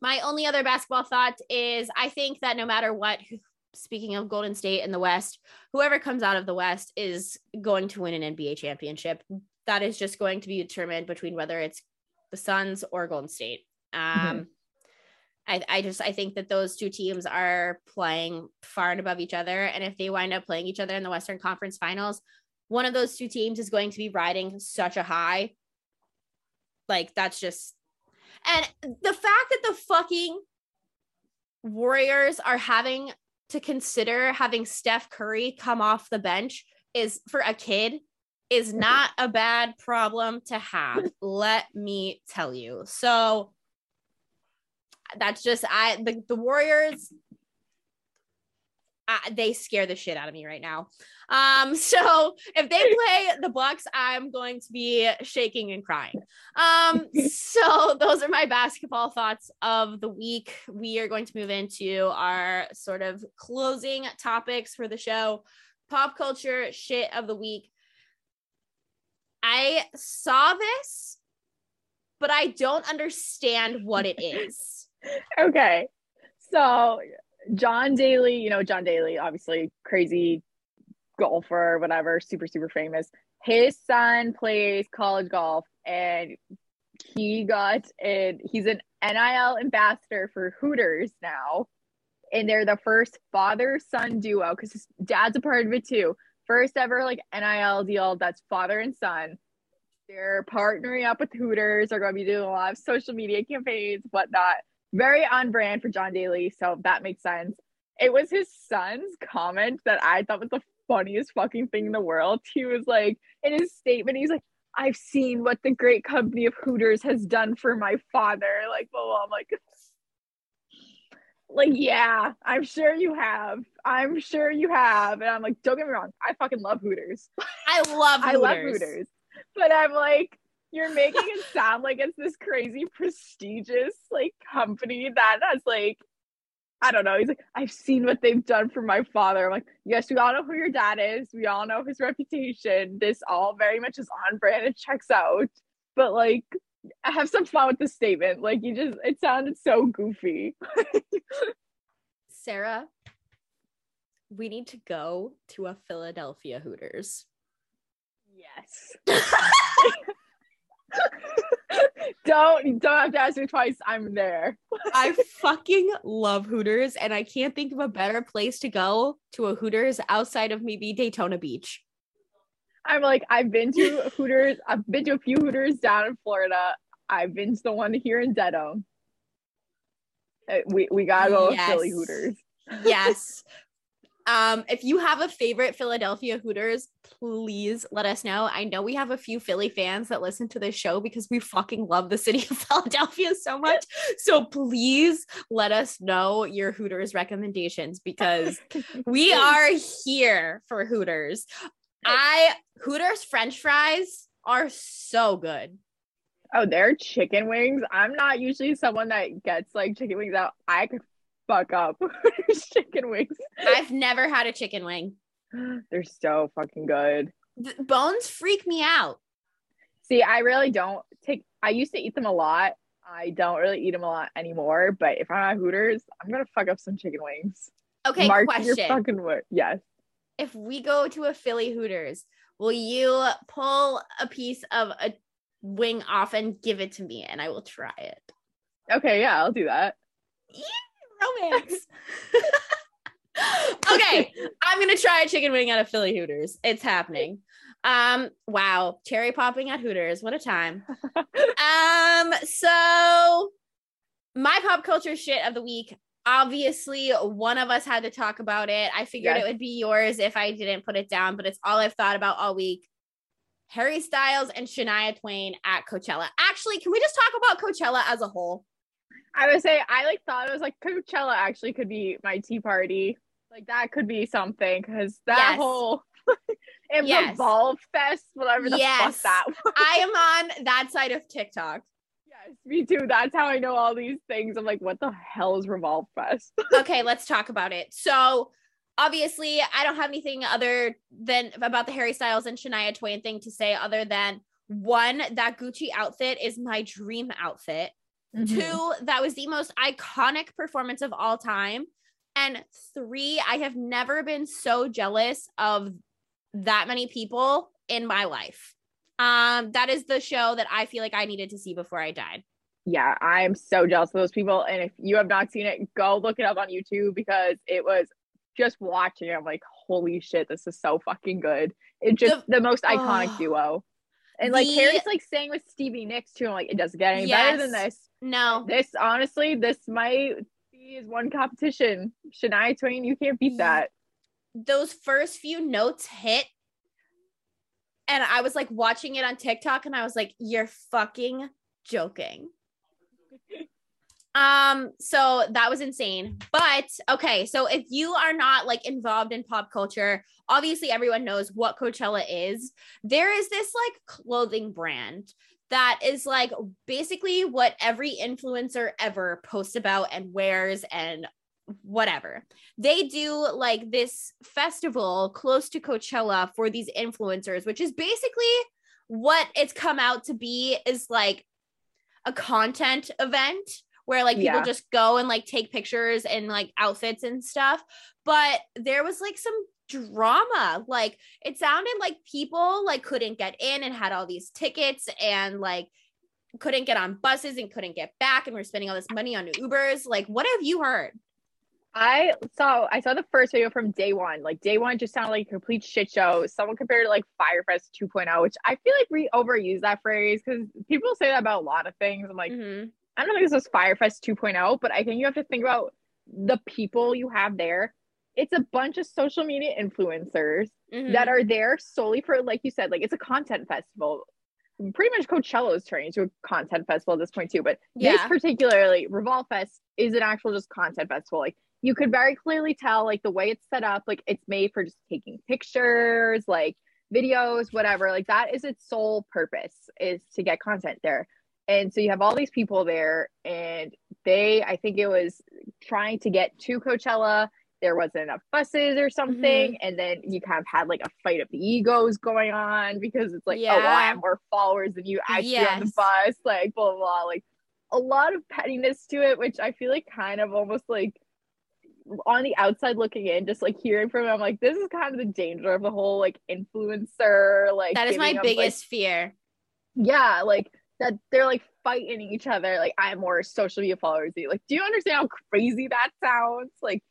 my only other basketball thought is I think that no matter what, speaking of Golden State in the West, whoever comes out of the West is going to win an NBA championship. That is just going to be determined between whether it's the Suns or Golden State. Mm-hmm. Um, mm-hmm. I, I just I think that those two teams are playing far and above each other, and if they wind up playing each other in the Western Conference Finals, one of those two teams is going to be riding such a high. Like that's just, and the fact that the fucking Warriors are having to consider having Steph Curry come off the bench is for a kid is mm-hmm. not a bad problem to have. Let me tell you. So that's just I the, the Warriors I, they scare the shit out of me right now. Um, [LAUGHS] so if they play the Bucks, I'm going to be shaking and crying. Um, [LAUGHS] so those are my basketball thoughts of the week. We are going to move into our sort of closing topics for the show. Pop culture shit of the week. I saw this, but I don't understand what it is [LAUGHS] okay. So John Daly, you know, John Daly, obviously crazy golfer, whatever, super, super famous. His son plays college golf and he got in, he's an NIL ambassador for Hooters now. And they're the first father son duo because his dad's a part of it too. First ever like NIL deal that's father and son. They're partnering up with Hooters. They're going to be doing a lot of social media campaigns, whatnot very on brand for John Daly, so that makes sense. It was his son's comment that I thought was the funniest fucking thing in the world. He was like, in his statement, he's like, I've seen what the great company of Hooters has done for my father. Like, well, I'm like, like, yeah, I'm sure you have. I'm sure you have. And I'm like, don't get me wrong, I fucking love Hooters. I love Hooters. [LAUGHS] I love Hooters. But I'm like, you're making it sound like it's this crazy prestigious like company that has like I don't know. He's like, I've seen what they've done for my father. I'm like, yes, we all know who your dad is. We all know his reputation. This all very much is on brand and checks out. But like, have some fun with the statement. Like, you just, it sounded so goofy. [LAUGHS] Sarah, we need to go to a Philadelphia Hooters. Yes. [LAUGHS] don't don't have to ask me twice. I'm there. I fucking love Hooters, and I can't think of a better place to go to a Hooters outside of maybe Daytona Beach. I'm like, I've been to Hooters. I've been to a few Hooters down in Florida. I've been to the one here in Dedham. Uh, we we gotta go yes. Philly Hooters. yes, [LAUGHS] um, if you have a favorite Philadelphia Hooters, please let us know. I know we have a few Philly fans that listen to this show because we fucking love the city of [LAUGHS] Philadelphia so much. So please let us know your Hooters recommendations because [LAUGHS] we are here for Hooters. I Hooters French fries are so good. Oh, their chicken wings. I'm not usually someone that gets like chicken wings out. I could fuck up. [LAUGHS] chicken wings. I've never had a chicken wing. [GASPS] They're so fucking good. The bones freak me out. See, I really don't take. I used to eat them a lot. I don't really eat them a lot anymore. But if I'm at Hooters, I'm gonna fuck up some chicken wings. Okay, Mark question. Your fucking word. Yes. If we go to a Philly Hooters, will you pull a piece of a wing off and give it to me, and I will try it? Okay, yeah, I'll do that. Yeah romance. [LAUGHS] okay, I'm gonna try a chicken wing out of Philly Hooters. It's happening. Um, wow, cherry popping at Hooters. What a time. [LAUGHS] um, so my pop culture shit of the week. obviously one of us had to talk about it. I figured Yes. it would be yours if I didn't put it down, but it's all I've thought about all week. Harry Styles and Shania Twain at Coachella. Actually, can we just talk about Coachella as a whole? I would say I like thought it was like Coachella actually could be my tea party. Like that could be something because that Yes. whole [LAUGHS] and Yes. Revolve Fest, whatever the Yes. fuck that was. I am on that side of TikTok. Yes, me too. That's how I know all these things. I'm like, what the hell is Revolve Fest? [LAUGHS] okay, let's talk about it. So, obviously, I don't have anything other than about the Harry Styles and Shania Twain thing to say, other than one, that Gucci outfit is my dream outfit. Mm-hmm. Two, that was the most iconic performance of all time. And three, I have never been so jealous of that many people in my life. Um, that is the show that I feel like I needed to see before I died. Yeah, I'm so jealous of those people. And if you have not seen it, go look it up on YouTube because it was just watching it. I'm like, holy shit, this is so fucking good. It's just the, most iconic Oh. [SIGHS] duo. And like The- Harry's like saying with Stevie Nicks too. I'm like, it doesn't get any better than this. No, This honestly, this might be his one competition. Shania Twain, you can't beat that. those first few notes hit and I was like watching it on TikTok and I was like, you're fucking joking. um, so that was insane. But okay, so if you are not like involved in pop culture, obviously everyone knows what Coachella is. There is this like clothing brand that is like basically what every influencer ever posts about and wears and whatever they do like this festival close to Coachella for these influencers, which is basically what it's come out to be is like a content event where like people Yeah. just go and like take pictures and like outfits and stuff. But there was like some drama. Like it sounded like people like couldn't get in and had all these tickets and like couldn't get on buses and couldn't get back and we're spending all this money on Ubers. Like what have you heard? I saw I saw the first video from day one. Like day one just sounded like a complete shit show. Someone compared it to like Fyre Fest 2.0, which I feel like we overuse that phrase because people say that about a lot of things. I'm like, Mhm. I don't think this was Fyre Fest 2.0, but I think you have to think about the people you have there. It's a bunch of social media influencers Mhm. that are there solely for, like you said, like it's a content festival. Pretty much Coachella is turning into a content festival at this point too, but this particularly Revolve Fest is an actual just content festival. Like you could very clearly tell, like the way it's set up, like it's made for just taking pictures, like videos, whatever. Like that is its sole purpose is to get content there. And so you have all these people there, and they, I think it was trying to get to Coachella. There wasn't enough buses or something. Mm-hmm. And then you kind of had like a fight of the egos going on because it's like, oh, well, I have more followers than you. I should be on the bus, [LAUGHS] like, blah, blah, blah. Like a lot of pettiness to it, which I feel like kind of almost like on the outside looking in, just like hearing from I'm like, this is kind of the danger of the whole like influencer, like that is my them, like, biggest fear. yeah, like that they're like fighting each other. Like I have more social media followers. than you. Like, do you understand how crazy that sounds? Like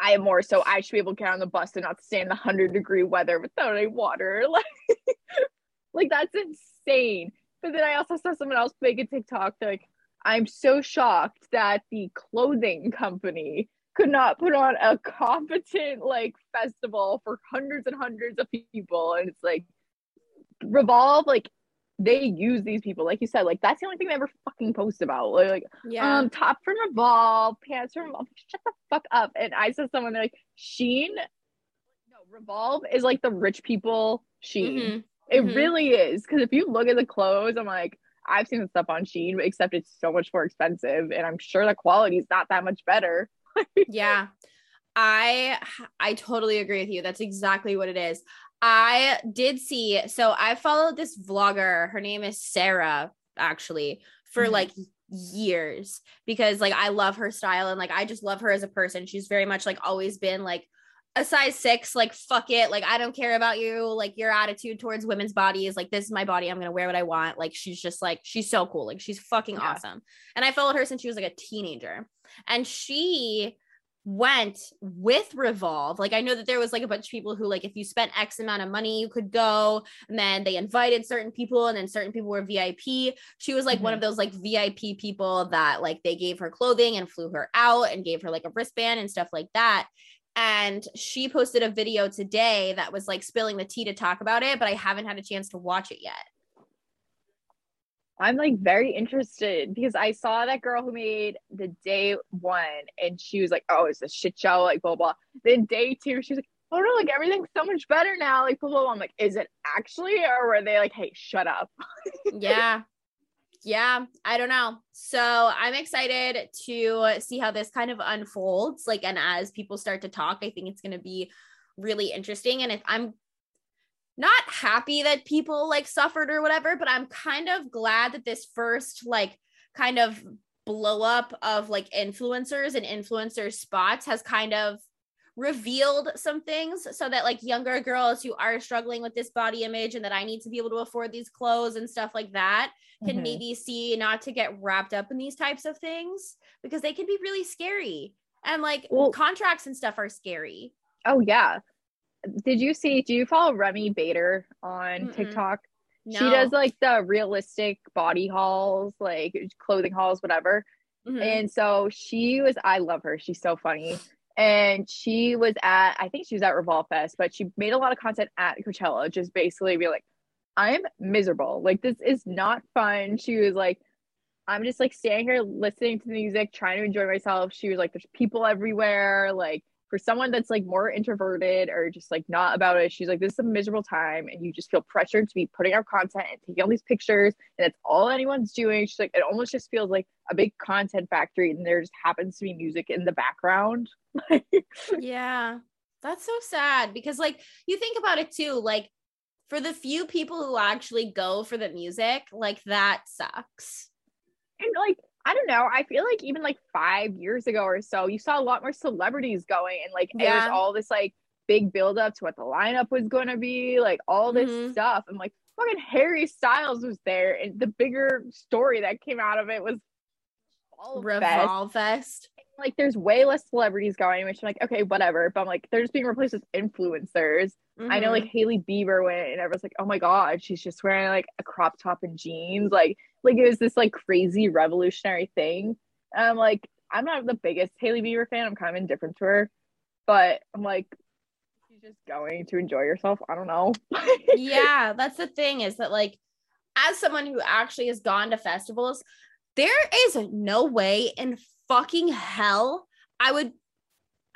I am more, so I should be able to get on the bus and not stand in the hundred degree weather without any water. [LAUGHS] Like, like that's insane. But then I also saw someone else make a TikTok. Like, I'm so shocked that the clothing company could not put on a competent like festival for hundreds and hundreds of people. And it's like Revolve, like they use these people, like you said, like that's the only thing they ever fucking post about. Like, like, Yeah. um, top from Revolve, pants from Revolve. Shut the fuck up. And I saw someone they're like, Shein, no, Revolve is like the rich people Shein. Mhm. It Mhm. really is. Because if you look at the clothes, I'm like, I've seen the stuff on Shein, except it's so much more expensive, and I'm sure the quality is not that much better. [LAUGHS] yeah i i totally agree with you that's exactly what it is i did see so i followed this vlogger her name is sarah actually for Mhm. like years because like i love her style and like i just love her as a person she's very much like always been like a size six like fuck it like i don't care about you like your attitude towards women's bodies like this is my body i'm gonna wear what i want like she's just like she's so cool like she's fucking Yeah. awesome and i followed her since she was like a teenager and she went with Revolve. Like I know that there was like a bunch of people who like if you spent X amount of money, you could go. And then they invited certain people, and then certain people were VIP. She was like mm-hmm. one of those like VIP people that like they gave her clothing and flew her out and gave her like a wristband and stuff like that. And she posted a video today that was like spilling the tea to talk about it, but I haven't had a chance to watch it yet. I'm like very interested because I saw that girl who made the day one and she was like, oh, it's a shit show, like blah, blah. Then day two, she's like, oh no, like everything's so much better now, like blah, blah, blah. I'm like, is it actually? Or were they like, hey, shut up? [LAUGHS] yeah. Yeah, I don't know. So I'm excited to see how this kind of unfolds. Like, and as people start to talk, I think it's going to be really interesting. And if I'm not happy that people like suffered or whatever, but I'm kind of glad that this first like kind of blow up of like influencers and influencer spots has kind of revealed some things so that like younger girls who are struggling with this body image and that I need to be able to afford these clothes and stuff like that can mm-hmm. maybe see not to get wrapped up in these types of things because they can be really scary and like well, contracts and stuff are scary. Oh yeah did you see do you follow Remi Bader on Mm-mm. tiktok? No. she does like the realistic body hauls like clothing hauls whatever. Mm-hmm. and so she was i love her. She's so funny. And she was at i think she was at revolve fest but she made a lot of content at coachella just basically be like i'm miserable. Like this is not fun. She was like i'm just like standing here listening to the music trying to enjoy myself. She was like there's people everywhere. Like for someone that's like more introverted or just like not about it, she's like, this is a miserable time. And you just feel pressured to be putting out content and taking all these pictures. And it's all anyone's doing. She's like, it almost just feels like a big content factory. And there just happens to be music in the background. [LAUGHS] yeah. That's so sad because, like, you think about it too. Like, for the few people who actually go for the music, like, that sucks. And, like, I don't know. I feel like even like five years ago or so, you saw a lot more celebrities going, and like yeah. there's all this like big build up to what the lineup was going to be, like all this mm-hmm. stuff. I'm like, fucking Harry Styles was there, and the bigger story that came out of it was Revolve Fest. Fest. Like, there's way less celebrities going, which I'm like, okay, whatever. But I'm like, they're just being replaced with influencers. Mm-hmm. I know, like mm-hmm. Bieber went, and everyone's like, oh my god, she's just wearing like a crop top and jeans, like like it was this like crazy revolutionary thing. And I'm like, I'm not the biggest Hailey Bieber fan. I'm kind of indifferent to her, but I'm like, she's just going to enjoy yourself. I don't know. [LAUGHS] yeah, that's the thing is that like, as someone who actually has gone to festivals, there is no way in fucking hell I would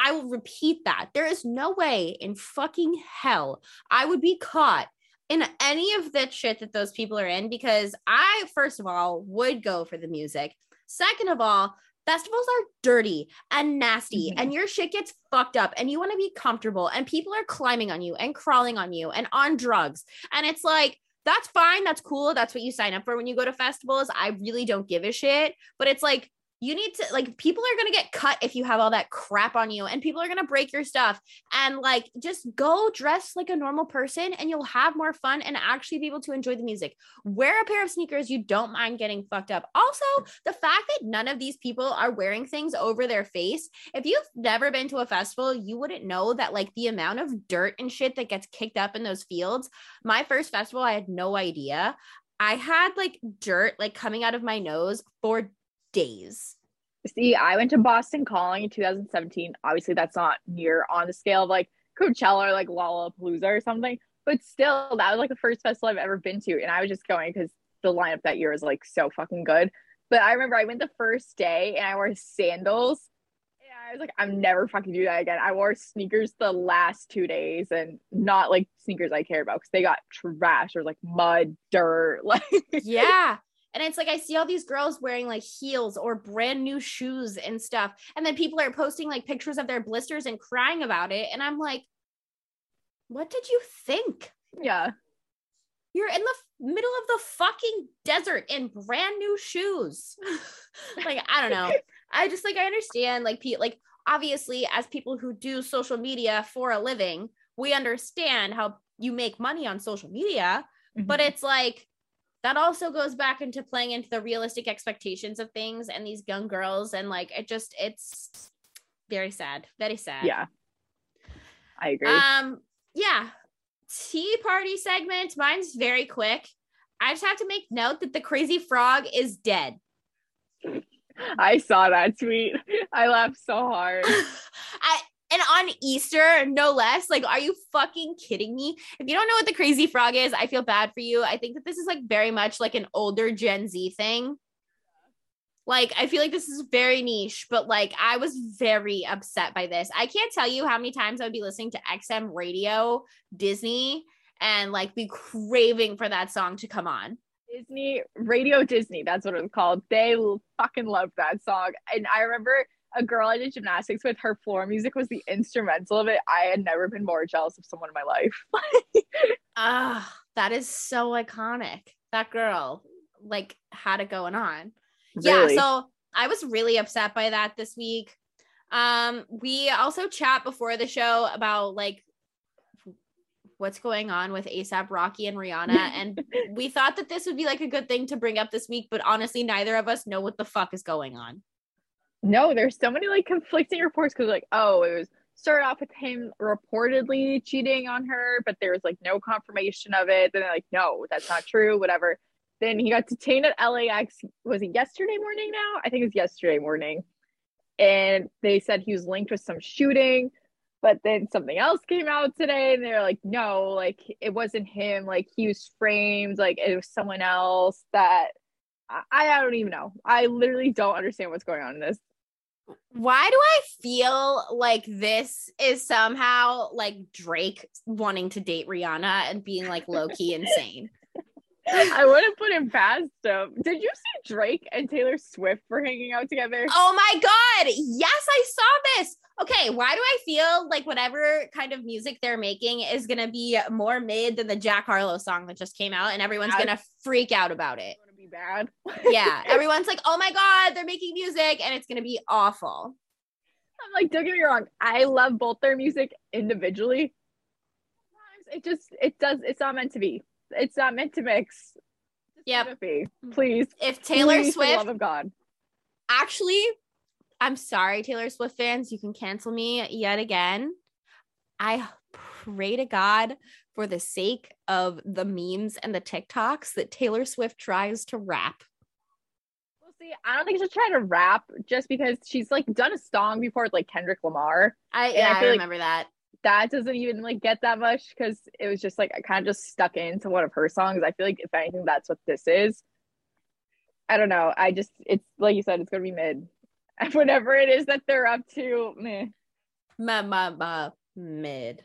I will repeat that. There is no way in fucking hell I would be caught in any of that shit that those people are in because I, first of all, would go for the music. Second of all, festivals are dirty and nasty mm-hmm. and your shit gets fucked up and you want to be comfortable and people are climbing on you and crawling on you and on drugs. And it's like, that's fine. That's cool. That's what you sign up for when you go to festivals. I really don't give a shit. But it's like, you need to like people are going to get cut if you have all that crap on you and people are going to break your stuff and like just go dress like a normal person and you'll have more fun and actually be able to enjoy the music. Wear a pair of sneakers you don't mind getting fucked up. Also the fact that none of these people are wearing things over their face if you've never been to a festival you wouldn't know that like the amount of dirt and shit that gets kicked up in those fields. My first festival i had no idea. I had like dirt like coming out of my nose for days. See, I went to Boston Calling in 2017. Obviously, that's not near on the scale of like Coachella or like Lollapalooza or something, but still, that was like the first festival I've ever been to. And I was just going because the lineup that year was like so fucking good. But I remember I went the first day and I wore sandals. And I was like, I'm never fucking do that again. I wore sneakers the last two days and not like sneakers I care about because they got trash or like mud, dirt. [LAUGHS] Like, yeah. And it's like I see all these girls wearing like heels or brand new shoes and stuff. And then people are posting like pictures of their blisters and crying about it. And I'm like, what did you think? Yeah. You're in the middle of the fucking desert in brand new shoes. [LAUGHS] like, I don't know. I just like I understand like Pete, like obviously as people who do social media for a living, we understand how you make money on social media, mm-hmm. but it's like that also goes back into playing into the realistic expectations of things and these young girls and like it just it's Very sad. Very sad. Yeah. I agree. Um, yeah. Tea party segment. Mine's very quick. I just have to make note that the crazy frog is dead. [LAUGHS] I saw that tweet. I laughed so hard. [LAUGHS] I and on Easter, no less. Like, are you fucking kidding me? If you don't know what the crazy frog is, I feel bad for you. I think that this is like very much like an older Gen Z thing. Like, I feel like this is very niche, but like, I was very upset by this. I can't tell you how many times I would be listening to XM radio, Disney, and like be craving for that song to come on. Disney, Radio Disney, that's what it was called. They fucking loved that song. And I remember a girl I did gymnastics with, her floor music was the instrumental of it. I had never been more jealous of someone in my life. [LAUGHS] Ah, that is so iconic. That girl, like, had it going on. Really? Yeah, so I was really upset by that this week. Um, we also chat before the show about like what's going on with ASAP Rocky and Rihanna. [LAUGHS] And we thought that this would be like a good thing to bring up this week, but honestly, neither of us know what the fuck is going on. No, there's so many like conflicting reports because like, oh, it was started off with him reportedly cheating on her, but there was like no confirmation of it. Then they're like, no, that's not true, whatever. Then he got detained at LAX. Was it yesterday morning now? I think it was yesterday morning. And they said he was linked with some shooting, but then something else came out today and they're like, no, like it wasn't him. Like he was framed, like it was someone else that I, I don't even know. I literally don't understand what's going on in this. Why do I feel like this is somehow like Drake wanting to date Rihanna and being like low key [LAUGHS] insane? I wouldn't put him past him. Did you see Drake and Taylor Swift were hanging out together? Oh my god. Yes, I saw this. Okay, why do I feel like whatever kind of music they're making is going to be more mid than the Jack Harlow song that just came out and everyone's going to freak out about it? Be bad. [LAUGHS] Yeah, everyone's like, "Oh my god, they're making music and it's going to be awful." I'm like, don't get me wrong. I love both their music individually. Sometimes it just it does it's not meant to be. It's not meant to mix. Yep. be. Mm-hmm. Please. If Taylor please, Swift love of God. actually, I'm sorry, Taylor Swift fans, you can cancel me yet again. I pray to God for the sake of the memes and the TikToks that Taylor Swift tries to rap. We'll see. I don't think she's trying to rap just because she's like done a song before with like Kendrick Lamar. I Yeah, I I, feel like- remember that. That doesn't even like get that much because it was just like I kind of just stuck into one of her songs. I feel like if anything, that's what this is. I don't know. I just it's like you said, it's gonna be mid. [LAUGHS] Whatever it is that they're up to, meh. Ma, ma, ma, mid.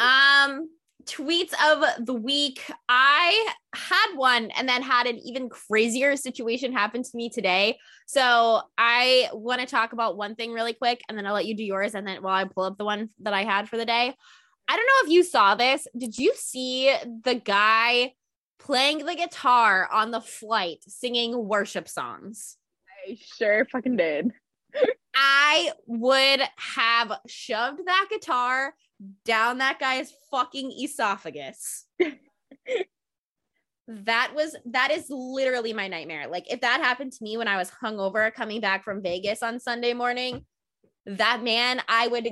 Um, tweets of the week. I had one and then had an even crazier situation happen to me today. So I want to talk about one thing really quick and then I'll let you do yours. And then while I pull up the one that I had for the day, I don't know if you saw this. Did you see the guy playing the guitar on the flight singing worship songs? I sure fucking did. [LAUGHS] I would have shoved that guitar down that guy's fucking esophagus. [LAUGHS] that was that is literally my nightmare. Like if that happened to me when I was hungover coming back from Vegas on Sunday morning, that man, I would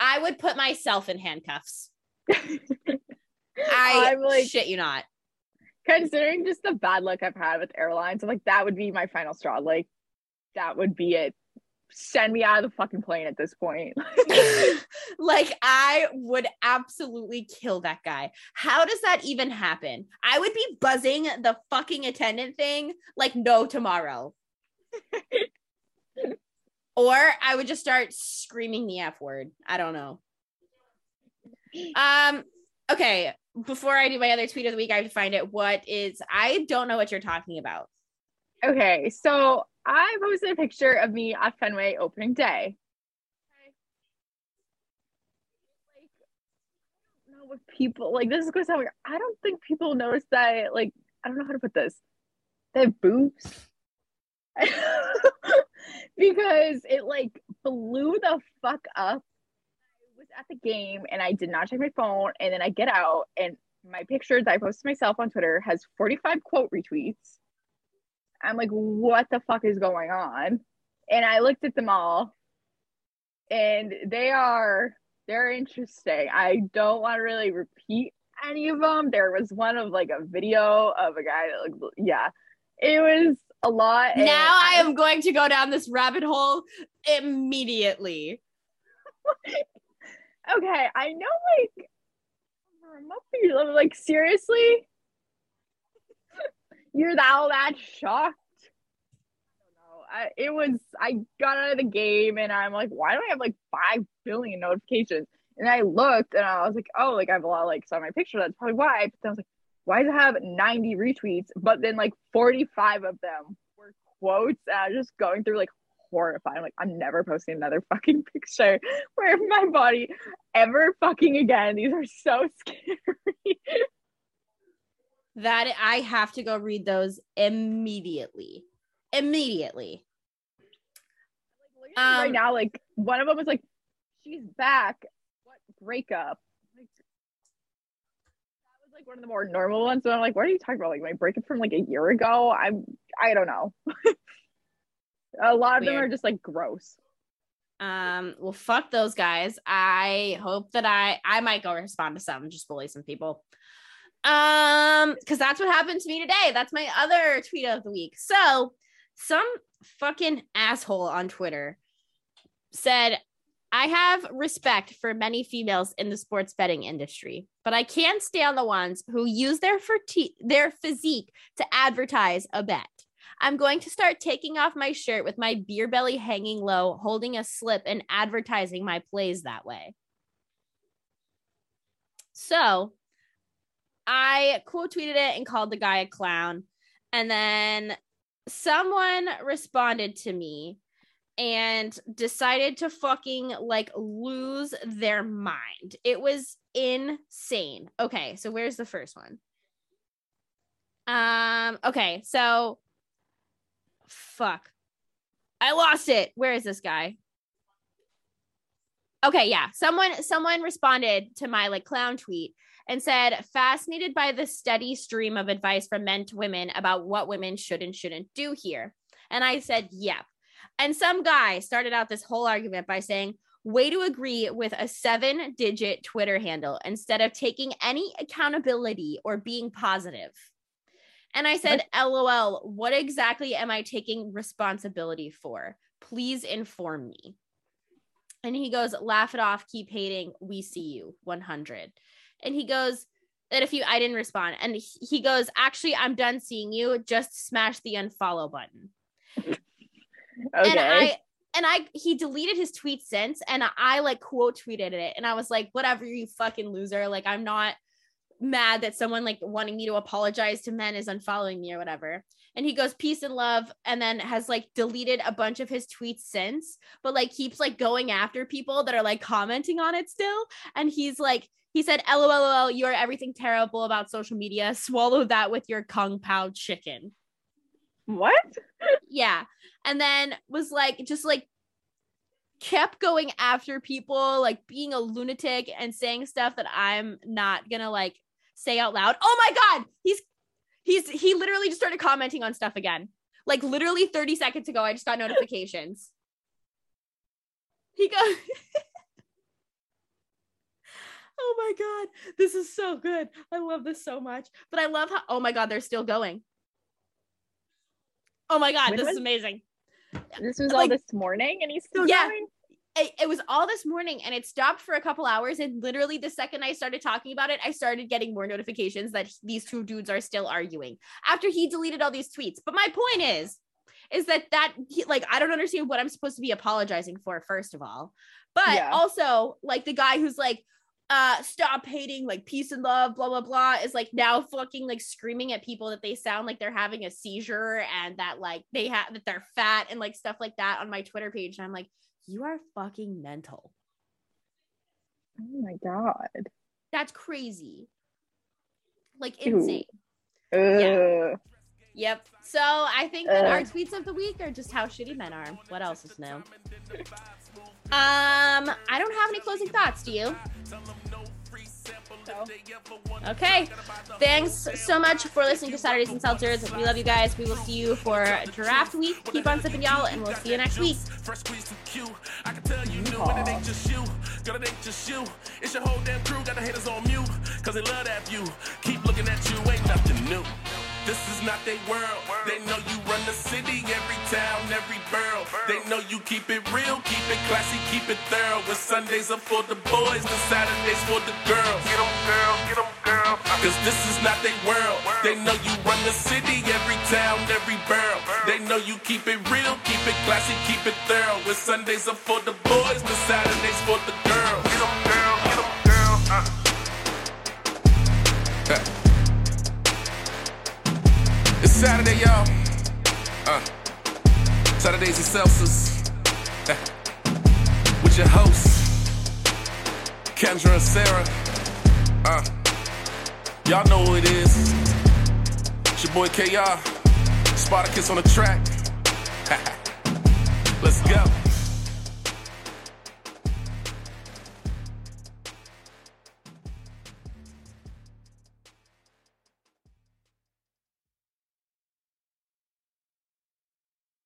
I would put myself in handcuffs. [LAUGHS] I I'm like shit you not. considering just the bad luck I've had with airlines, I'm like that would be my final straw. Like that would be it. Send me out of the fucking plane at this point. [LAUGHS] like I would absolutely kill that guy. How does that even happen? I would be buzzing the fucking attendant thing like no tomorrow. [LAUGHS] or I would just start screaming the F word. I don't know. Um okay, before I do my other tweet of the week, I have to find it. What is I don't know what you're talking about. Okay, so I posted a picture of me at Fenway opening day. Like, I don't people like. This is going to sound weird. I don't think people notice that. Like, I don't know how to put this. They have boobs [LAUGHS] because it like blew the fuck up. I was at the game and I did not check my phone, and then I get out and my picture that I posted myself on Twitter has 45 quote retweets. I'm like, what the fuck is going on? And I looked at them all. and they are they're interesting. I don't want to really repeat any of them. There was one of like a video of a guy that looked yeah. It was a lot. Now I am going to go down this rabbit hole immediately. [LAUGHS] okay, I know like like seriously? You're all that shocked? I, it was I got out of the game and I'm like, why do I have like five billion notifications? And I looked and I was like, oh, like I have a lot of likes on my picture. That's probably why. But then I was like, why does it have 90 retweets? But then like 45 of them were quotes. And I was just going through like horrified. I'm like, I'm never posting another fucking [LAUGHS] picture where my body ever fucking again. These are so [LAUGHS] scary. That I have to go read those immediately immediately. Like, um, right now, like one of them was like, "She's back." What breakup? Like, that was like one of the more normal ones. So I'm like, "What are you talking about? Like my breakup from like a year ago?" I'm, I don't know. [LAUGHS] a lot of Weird. them are just like gross. Um, well, fuck those guys. I hope that I I might go respond to some, just bully some people. Um, because that's what happened to me today. That's my other tweet of the week. So some fucking asshole on Twitter said, I have respect for many females in the sports betting industry, but I can't stand the ones who use their fati- their physique to advertise a bet. I'm going to start taking off my shirt with my beer belly hanging low, holding a slip, and advertising my plays that way. So I quote tweeted it and called the guy a clown. And then someone responded to me and decided to fucking like lose their mind. It was insane. Okay, so where's the first one? Um okay, so fuck. I lost it. Where is this guy? Okay, yeah. Someone someone responded to my like clown tweet and said, fascinated by the steady stream of advice from men to women about what women should and shouldn't do here. And I said, yep. And some guy started out this whole argument by saying, way to agree with a seven digit Twitter handle instead of taking any accountability or being positive. And I said, what? LOL, what exactly am I taking responsibility for? Please inform me. And he goes, laugh it off, keep hating. We see you 100 and he goes that if you I didn't respond and he goes actually I'm done seeing you just smash the unfollow button. okay. [LAUGHS] And I and I he deleted his tweet since and I like quote tweeted it and I was like whatever you fucking loser like I'm not mad that someone like wanting me to apologize to men is unfollowing me or whatever. And he goes peace and love and then has like deleted a bunch of his tweets since, but like keeps like going after people that are like commenting on it still. And he's like, he said, LOL, you are everything terrible about social media. [LAUGHS] Swallow that with your Kung Pao chicken. What? yeah. And then was like, just like kept going after people, like being a lunatic and saying stuff that I'm not gonna like say out loud. Oh my God. He's, he's, he literally just started commenting on stuff again. Like literally 30 seconds ago, I just got [LAUGHS] notifications. He goes, [LAUGHS] oh my god this is so good. I love this so much but i love how oh my god they're still going. Oh my god when this was, is amazing. This was like, all this morning and he's still yeah, going? It, it, was all this morning and it stopped for a couple hours and literally the second i started talking about it i started getting more notifications that these two dudes are still arguing after he deleted all these tweets. But my point is is that that like i don't understand what i'm supposed to be apologizing for first of all. But yeah. also like the guy who's like uh stop hating like peace and love blah blah blah is like now fucking like screaming at people that they sound like they're having a seizure and that like they have that they're fat and like stuff like that on my twitter page and i'm like you are fucking mental oh my god that's crazy like insane yeah Yep. So I think that uh. our tweets of the week are just how shitty men are. What else is new? [LAUGHS] Um, I don't have any closing thoughts. Do you? Okay. Thanks so much for listening to Saturdays and Seltzers. We love you guys. We will see you for draft week. Keep on sipping, y'all, and we'll see you next week. I can tell you and it ain't just you. Ain't just you. It's your whole damn crew. Got on mute, cause they love that view. Keep looking at you, ain't nothing new. This is not their world. They know you run the city, every town, every borough. They know you keep it real, keep it classy, keep it thorough. When Sundays are for the boys, the Saturdays for the girls. Get them, girl, get them, girl. Cause this is not their world. They know you run the city, every town, every borough. They know you keep it real, keep it classy, keep it thorough. When Sundays are for the boys, the Saturdays for the girls. Get them, girl, get them, girl. Uh. Saturday, y'all. Uh, Saturdays and Seltzers. [LAUGHS] With your hosts, Kendra and Sarah. Uh, y'all know who it is. It's your boy KR. Spartacus on the track. [LAUGHS] Let's go.